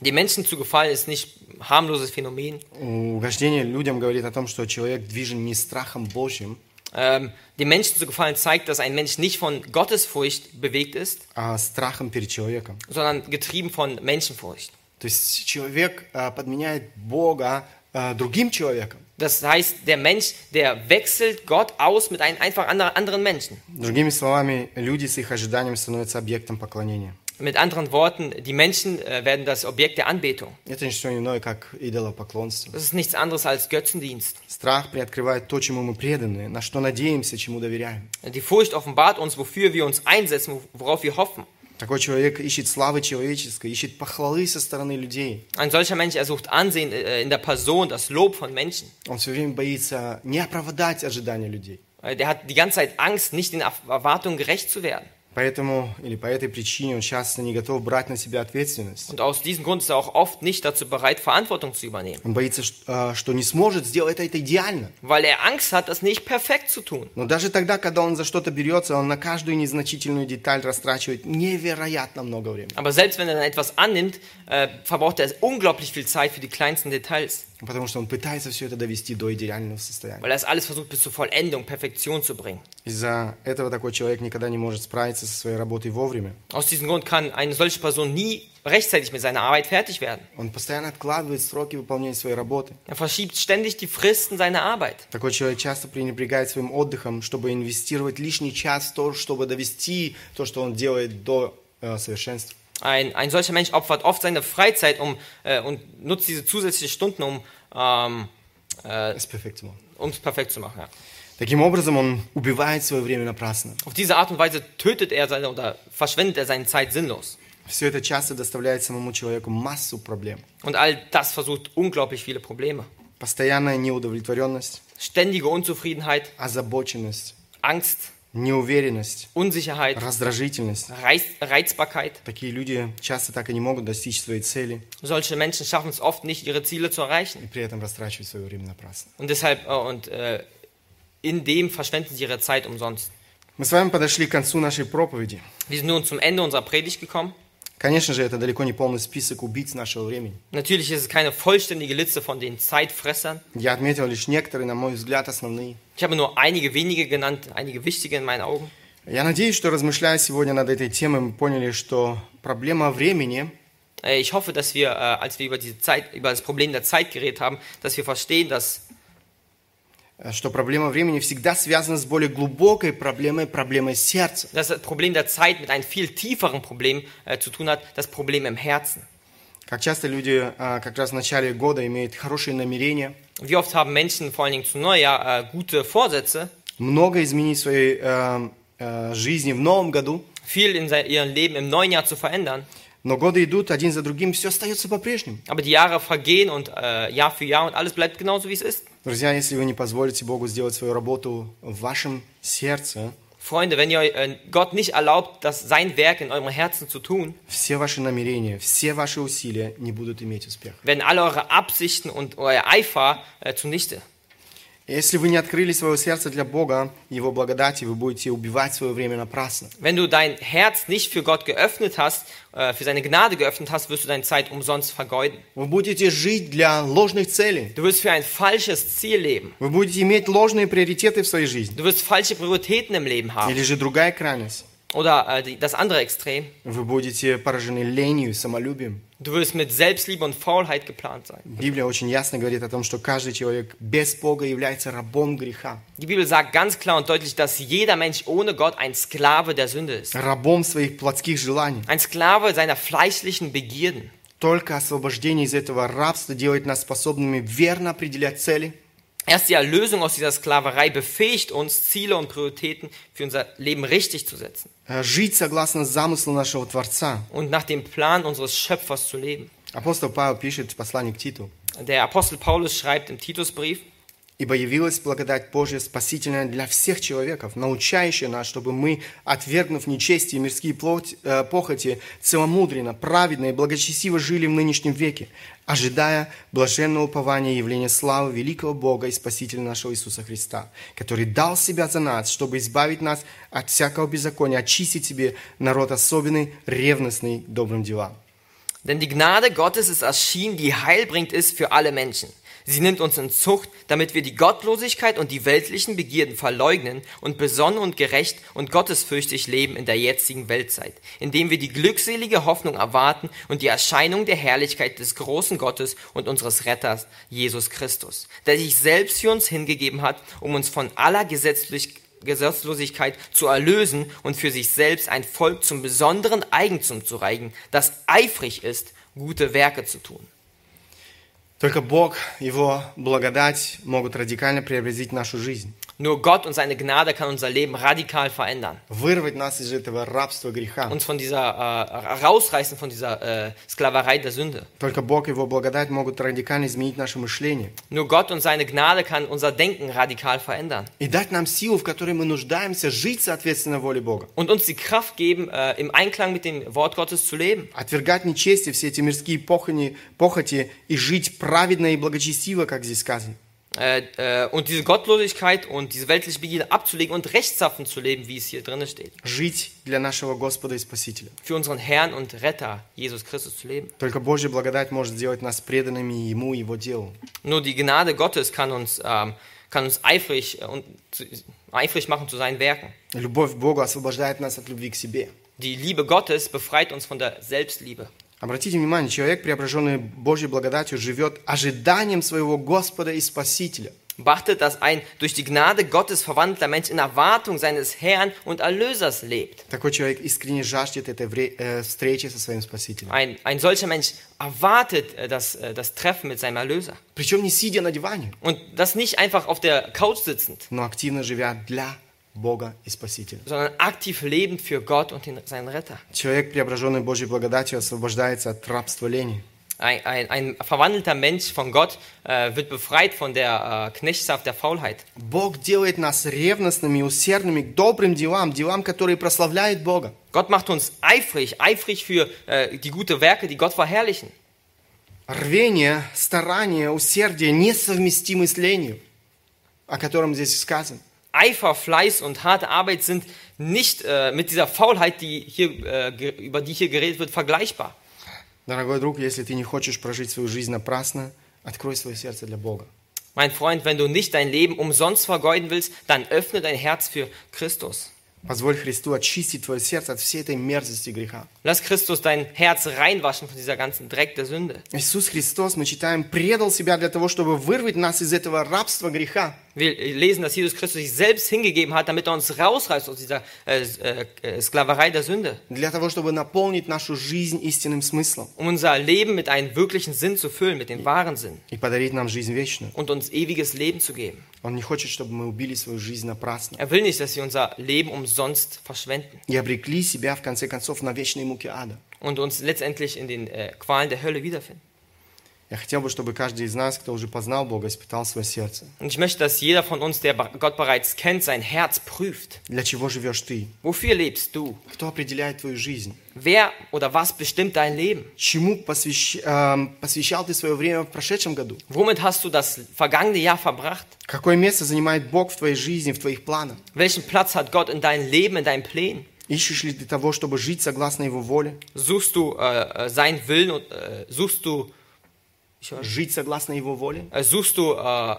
Den Menschen zu gefallen ist nicht ein harmloses Phänomen. Угождение людям говорит о том, что человек движен не страхом Божьим, Ähm, dem Menschen zu gefallen zeigt, dass ein Mensch nicht von Gottesfurcht bewegt ist, а страхом перед человеком. sondern getrieben von Menschenfurcht. То есть человек а, подменяет Бога а, другим человеком. Das heißt, der Mensch, der wechselt Gott aus mit einem einfach ander- anderen Menschen. Другими словами, люди с их ожиданием становятся объектом поклонения. Mit anderen Worten, die Menschen äh, werden das Objekt der Anbetung. Это не что иное, как идолопоклонство. Das ist nichts anderes als Götzendienst. Страх приоткрывает то, чему мы преданы, на что надеемся, чему доверяем. Die Furcht offenbart uns, wofür wir uns einsetzen, worauf wir hoffen. Такой человек ищет славы человеческой, ищет похвалы со стороны людей. Ein solcher Mensch, er sucht Ansehen äh, in der Person, das Lob von Menschen. Он все время боится не оправдать ожидания людей. Äh, Der hat die ganze Zeit Angst, nicht den Erf- Erwartungen gerecht zu werden. Поэтому или по этой причине он часто не готов брать на себя ответственность. Und aus diesem Grund ist er auch oft nicht dazu bereit, Verantwortung zu übernehmen. Он боится, а, что не сможет сделать это идеально. Weil er Angst hat, das nicht perfekt zu tun. Но даже тогда, когда он за что-то берется, он на каждую незначительную деталь растрачивает невероятно много времени. Aber selbst wenn er dann etwas annimmt, äh, verbraucht er unglaublich viel Zeit für die kleinsten Details. Потому что он пытается все это довести до идеального состояния. Weil er es alles versucht, bis zur Vollendung, Perfektion zu bringen. Из-за этого такой человек никогда не может справиться со своей работой вовремя. Aus diesem Grund kann eine solche Person nie rechtzeitig mit seiner Arbeit fertig werden. Он постоянно откладывает сроки выполнения своей работы. Er verschiebt ständig die Fristen seiner Arbeit. Такой человек часто пренебрегает своим отдыхом, чтобы инвестировать лишний час в то, чтобы довести то, что он делает до э, совершенства. Ein, ein solcher Mensch opfert oft seine Freizeit um, äh, und nutzt diese zusätzlichen Stunden, um ähm, äh, Es perfekt zu machen. um es perfekt zu machen. Ja. Таким образом, он убивает свое время напрасно. Auf diese Art und Weise tötet er seine oder verschwendet er seine Zeit sinnlos. Все это часто доставляет самому человеку массу проблем. Und all das versucht unglaublich viele Probleme. Постоянная неудовлетворенность, Ständige Unzufriedenheit, озабоченность, Angst, неуверенность, Unsicherheit, раздражительность. Reiz, Reizbarkeit. Такие люди часто так и не могут достичь своей цели Solche Menschen schaffen es oft nicht, ihre Ziele zu erreichen. и при этом растрачивать свое время напрасно. Und deshalb, äh, und äh, in dem verschwenden sie ihre Zeit umsonst. Мы с вами подошли к концу нашей проповеди. Wir sind nun zum Ende unserer Predigt gekommen. Конечно же, это далеко не полный список убийц нашего времени. Natürlich ist es keine vollständige Liste von den Zeitfressern. Я отметил лишь некоторые, на мой взгляд, основные. Ich habe nur einige wenige genannt, einige wichtige in meinen Augen. Я надеюсь, что размышляя сегодня над этой темой, мы поняли, что проблема времени Äh, Ich hoffe, dass wir, äh, als wir über, diese Zeit, über das Problem der Zeit geredet haben, dass wir verstehen, dass э, что проблема времени всегда связана с более глубокой проблемой, проблемой сердца. das Problem der Zeit mit einem viel tieferen Problem äh, zu tun hat, das Problem im Herzen. Как часто люди э, как раз в начале года имеют хорошие намерения, Wie oft haben Menschen vor allen Dingen zu Neujahr äh, gute Vorsätze, много изменить в своей э, э, жизни в новом году, viel in sein, ihrem Leben im neuen Jahr zu verändern, но годы идут один за другим, все остается по-прежнему. aber die Jahre vergehen und äh, Jahr für Jahr und alles bleibt genauso, wie es ist. Друзья, если вы не позволите Богу сделать свою работу в вашем сердце, Freunde, wenn ihr äh, Gott nicht erlaubt, das sein Werk in eurem Herzen zu tun, все ваши намерения, все ваши усилия не будут иметь успеха. werden alle eure Absichten und euer Eifer äh, zunichte. Если вы не открыли свое сердце для Бога, Его благодати, вы будете убивать свое время напрасно. Wenn du dein Herz nicht für Gott geöffnet hast, äh, für seine Gnade geöffnet hast, wirst du deine Zeit umsonst vergeuden. Вы будете жить для ложных целей. Du wirst für ein falsches Ziel leben. Вы будете иметь ложные приоритеты в своей жизни. Du wirst falsche Prioritäten im Leben haben. Или же другая крайность. Oder äh, die, das andere Extrem. Вы будете поражены ленью, самолюбием. Du wirst mit Selbstliebe und Faulheit geplant sein. Библия очень ясно говорит о том, что каждый человек без Бога является рабом греха, Die Bibel sagt ganz klar und deutlich, dass jeder Mensch ohne Gott ein Sklave der Sünde ist. рабом своих плотских желаний. Ein Sklave seiner fleischlichen Begierden. Только освобождение из этого рабства делает нас способными верно определять цели, Erst die Erlösung aus dieser Sklaverei befähigt uns, Ziele und Prioritäten für unser Leben richtig zu setzen э, жить согласно замыслу нашего Творца. und nach dem Plan unseres Schöpfers zu leben. Апостол Павел пишет в послании к Титу. Der Apostel Paulus schreibt im Titusbrief, Ибо явилась благодать Божья спасительная для всех человеков, научающая нас, чтобы мы, отвергнув нечестие и мирские плоть- э, похоти, целомудренно, праведно и благочестиво жили в нынешнем веке, ожидая блаженного упования и явления славы великого Бога и Спасителя нашего Иисуса Христа, который дал себя за нас, чтобы избавить нас от всякого беззакония, очистить себе народ особенный, ревностный добрым делам. Denn die Gnade Gottes ist erschienen, die heilbringend ist für alle Menschen. Sie nimmt uns in Zucht, damit wir die Gottlosigkeit und die weltlichen Begierden verleugnen und besonnen und gerecht und gottesfürchtig leben in der jetzigen Weltzeit, indem wir die glückselige Hoffnung erwarten und die Erscheinung der Herrlichkeit des großen Gottes und unseres Retters, Jesus Christus, der sich selbst für uns hingegeben hat, um uns von aller Gesetzlich Gesetzlosigkeit zu erlösen und für sich selbst ein Volk zum besonderen Eigentum zu reichen, das eifrig ist, gute Werke zu tun. Только Бог, Его благодать могут радикально преобразить нашу жизнь. Nur Gott und seine Gnade kann unser Leben radikal verändern. вырвать нас из этого рабства греха. Uns von dieser, äh, rausreißen von dieser äh, Sklaverei der Sünde. Только Бог и Его благодать могут радикально изменить наше мышление Nur Gott und seine Gnade kann unser Denken radikal verändern. и дать нам силу, в которой мы нуждаемся, жить соответственно воле Бога. Und uns die Kraft geben, äh, im Einklang mit dem Wort Gottes zu leben. Отвергать нечестие, все эти мирские похоти, похоти и жить праведно и благочестиво, как здесь сказано. Äh, äh, und diese Gottlosigkeit und diese weltliche Begierde abzulegen und rechtschaffen zu leben, wie es hier drin steht. Жить для нашего Господа и Спасителя. Für unseren Herrn und Retter, Jesus Christus, zu leben. Только Божья благодать может сделать нас преданными Ему и Его делу. Nur die Gnade Gottes kann uns, ähm, kann uns eifrig, äh, und, eifrig machen zu seinen Werken. Любовь к Богу освобождает нас от любви к себе. Die Liebe Gottes befreit uns von der Selbstliebe. Обратите внимание, человек, преображенный Божьей благодатью, живет ожиданием своего Господа и Спасителя. Beachtet, dass ein durch die Gnade Gottes verwandelter Mensch in Erwartung seines Herrn und Erlösers lebt. Такой человек искренне жаждет этой э, встречи со своим Спасителем. Ein, ein solcher Mensch erwartet äh, das, äh, das Treffen mit seinem Erlöser. Причем не сидя на диване, Und das nicht einfach auf der Couch sitzend, но активно живя для Бога и Спасителя. sondern aktiv lebend für Gott und den, seinen Retter. Человек, преображенный Божьей благодатью, освобождается от рабства лени. Ein, ein, ein verwandelter Mensch von Gott äh, wird befreit von der äh, Knechtschaft der Faulheit. Бог делает нас ревностными усердными к добрым делам, делам, которые прославляют Бога. Gott macht uns eifrig, eifrig für äh, die guten Werke, die Gott verherrlichen. Рвение, старание, усердие несовместимы с ленью, о котором здесь сказано. Eifer, Fleiß und harte Arbeit sind nicht äh, mit dieser Faulheit, die hier, äh, ge- über die hier geredet wird, vergleichbar. Дорогой друг, если ты не хочешь прожить свою жизнь напрасно, открой свое сердце для Бога. Mein Freund, wenn du nicht dein Leben umsonst vergeuden willst, dann öffne dein Herz für Christus. Позволь Христу очистить твое сердце от всей этой мерзости греха. Lass Christus dein Herz reinwaschen von dieser ganzen Dreck der Sünde. Иисус Христос, мы читаем, предал себя для того, чтобы вырвать нас из этого рабства греха. Wir lesen, dass Jesus Christus sich selbst hingegeben hat, damit er uns rausreißt aus dieser äh, äh, Sklaverei der Sünde, для того, чтобы наполнить нашу жизнь истинным смыслом um unser Leben mit einem wirklichen Sinn zu füllen, mit dem wahren Sinn и подарить нам жизнь вечную. und uns ewiges Leben zu geben. Он не хочет, чтобы мы убили свою жизнь напрасно Er will nicht, dass wir unser Leben umsonst verschwenden и обрекли себя, в конце концов, на вечные муки ада. und uns letztendlich in den äh, Qualen der Hölle wiederfinden. Я хотел бы, чтобы каждый из нас, кто уже познал Бога, испытал свое сердце. Und ich möchte, dass jeder von uns, der Gott bereits kennt, sein Herz prüft. Для чего живешь ты? Wofür lebst du? Кто определяет твою жизнь? Wer oder was bestimmt dein Leben? Чему посвящ- эм, посвящал ты свое время в прошедшем году? Womit hast du das vergangene Jahr verbracht? Какое место занимает Бог в твоей жизни, в твоих планах? Welchen Platz hat Gott in deinem Leben, in deinen Plänen? Ищешь ли ты того, чтобы жить согласно Его воле? Suchst du äh, äh, seinen Willen und äh, suchst du, Жить согласно Его воле? äh, suchst du, äh,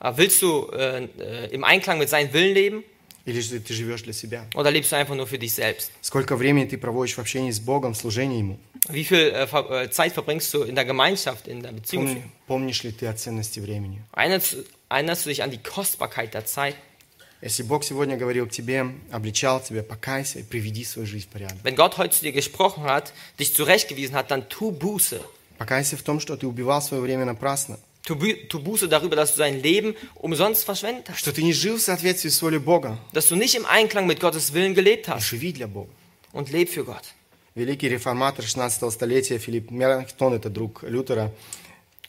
äh, willst du äh, äh, im Einklang mit seinem Willen leben Или же ты живешь для себя? oder lebst du einfach nur für dich selbst? Сколько времени ты проводишь в общении с Богом, в служении Ему? Wie viel äh, ver äh, Zeit verbringst du in der Gemeinschaft, in der Beziehung? zu Помни- ihm? помнишь ли ты о ценности времени? Erinnerst, erinnerst du dich an die Kostbarkeit der Zeit? Если Бог сегодня говорил к тебе, обличал тебя, покайся и приведи свою жизнь в порядок. Wenn Gott heute zu dir gesprochen hat, dich zurechtgewiesen hat, dann tu Buße. Покайся в том, что ты убивал свое время напрасно, Tu, Bu- tu Buße darüber, dass du dein Leben umsonst verschwendet hast. что ты не жил в соответствии с волей Бога. Dass du nicht im Einklang mit Gottes Willen gelebt hast. Живи для Бога. Und leb für Gott. Великий реформатор 16 столетия Филипп Меланхтон, это друг Лютера,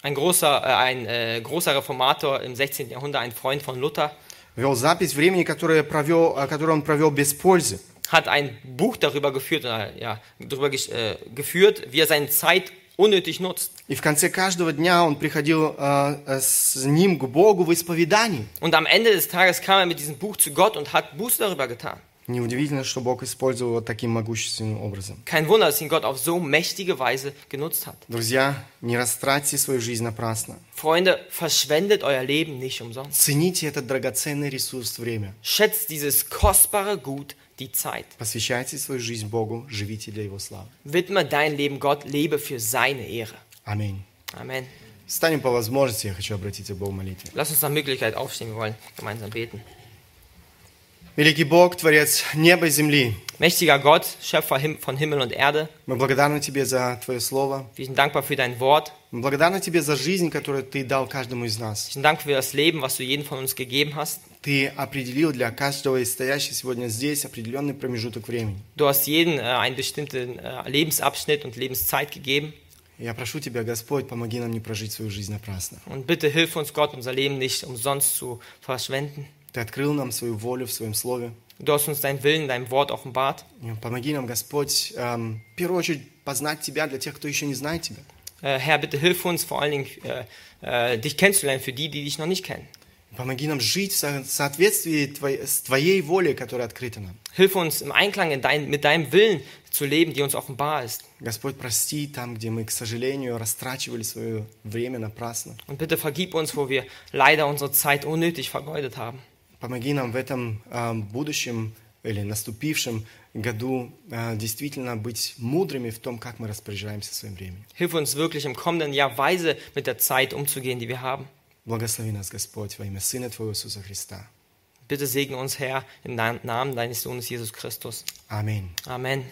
Ein großer, äh, ein äh, großer Reformator im 16. Jahrhundert, ein Freund von Luther, вел запись времени, которое, провел, э, которое он провел без пользы. hat ein Buch darüber geführt, äh, ja, darüber gesch- äh, geführt, wie er seine Zeit unnötig nutzt. И в конце каждого дня он приходил э, э, с ним к Богу в исповедании. Und am Ende des Tages kam er mit diesem Buch zu Gott und hat Buße darüber getan. Неудивительно, что Бог использовал его таким могущественным образом. Kein Wunder, dass ihn Gott auf so mächtige Weise genutzt hat. Друзья, не растратьте свою жизнь напрасно. Freunde, verschwendet euer Leben nicht umsonst. Цените этот драгоценный ресурс время. Schätzt dieses kostbare Gut, die Zeit. Посвящайте свою жизнь Богу, живите для Его славы. Widme dein Leben Gott, lebe für seine Ehre. Аминь. Amen. Станем по возможности, я хочу обратиться к Богу в молитве. Lass uns nach Möglichkeit aufstehen, wir wollen gemeinsam beten. Великий Бог, Творец неба и земли, Mächtiger Gott, Schöpfer von Himmel und Erde, мы благодарны Тебе за Твое Слово. wir sind dankbar für dein Wort. Мы благодарны Тебе за жизнь, которую Ты дал каждому из нас. Wir sind dankbar für das Leben, was du jedem von uns gegeben hast. Ты определил для каждого из стоящих сегодня здесь определенный промежуток времени. Du hast jedem äh, einen bestimmten äh, Lebensabschnitt und Lebenszeit gegeben. Я прошу Тебя, Господь, помоги нам не прожить свою жизнь напрасно. Und bitte hilf uns, Gott, unser Leben nicht umsonst zu verschwenden. Ты открыл нам свою волю в Своем Слове. Du hast uns deinen Willen, dein Wort offenbart. Помоги нам, Господь, эм, в первую очередь познать Тебя для тех, кто еще не знает Тебя. Äh, Herr, bitte hilf uns, vor allen Dingen äh, äh, dich kennenzulernen, für die, die dich noch nicht kennen. Помоги нам жить в со- соответствии твоей- с Твоей волей, которая открыта нам. Hilf uns im Einklang in dein, mit deinem Willen zu leben, die uns offenbar ist. Господь, прости там, где мы, к сожалению, растрачивали свое время напрасно. Und bitte vergib uns, wo wir leider unsere Zeit unnötig vergeudet haben. Помоги нам в этом эм, будущем или наступившем году э, действительно быть мудрыми в том, как мы распоряжаемся своим временем. Hilf uns wirklich im kommenden Jahr weise mit der Zeit umzugehen, die wir haben. Благослови нас, Господь, во имя Сына Твоего Иисуса Христа. Bitte segne uns, Herr, im Namen deines Sohnes Jesus Christus. Аминь. Amen.